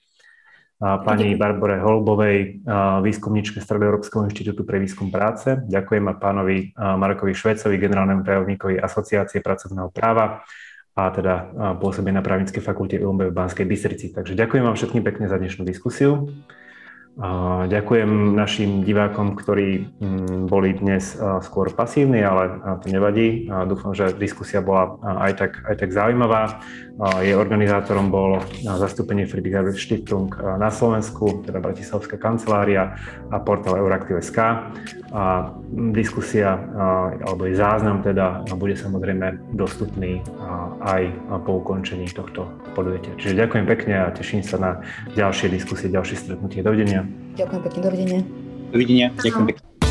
[SPEAKER 1] pani Barbore Holubovej, výskumničke Stredoeurópskeho inštitútu pre výskum práce. Ďakujem a pánovi Markovi Švecovi, generálnemu tajomníkovi Asociácie pracovného práva a teda pôsobí na právnickej fakulte UMB v Banskej Bystrici. Takže ďakujem vám všetkým pekne za dnešnú diskusiu. Ďakujem našim divákom, ktorí mm, boli dnes skôr pasívni, ale to nevadí. Dúfam, že diskusia bola aj tak, aj tak zaujímavá. Jej organizátorom bolo zastúpenie Friedrich Stiftung na Slovensku, teda Bratislavská kancelária a portál Euraktiv.sk. Diskusia alebo jej záznam teda bude samozrejme dostupný aj po ukončení tohto podujatia. Čiže ďakujem pekne a teším sa na ďalšie diskusie, ďalšie stretnutie. Dovidenia.
[SPEAKER 3] Ďakujem pekne, dovidenia.
[SPEAKER 4] Dovidenia, ďakujem pekne.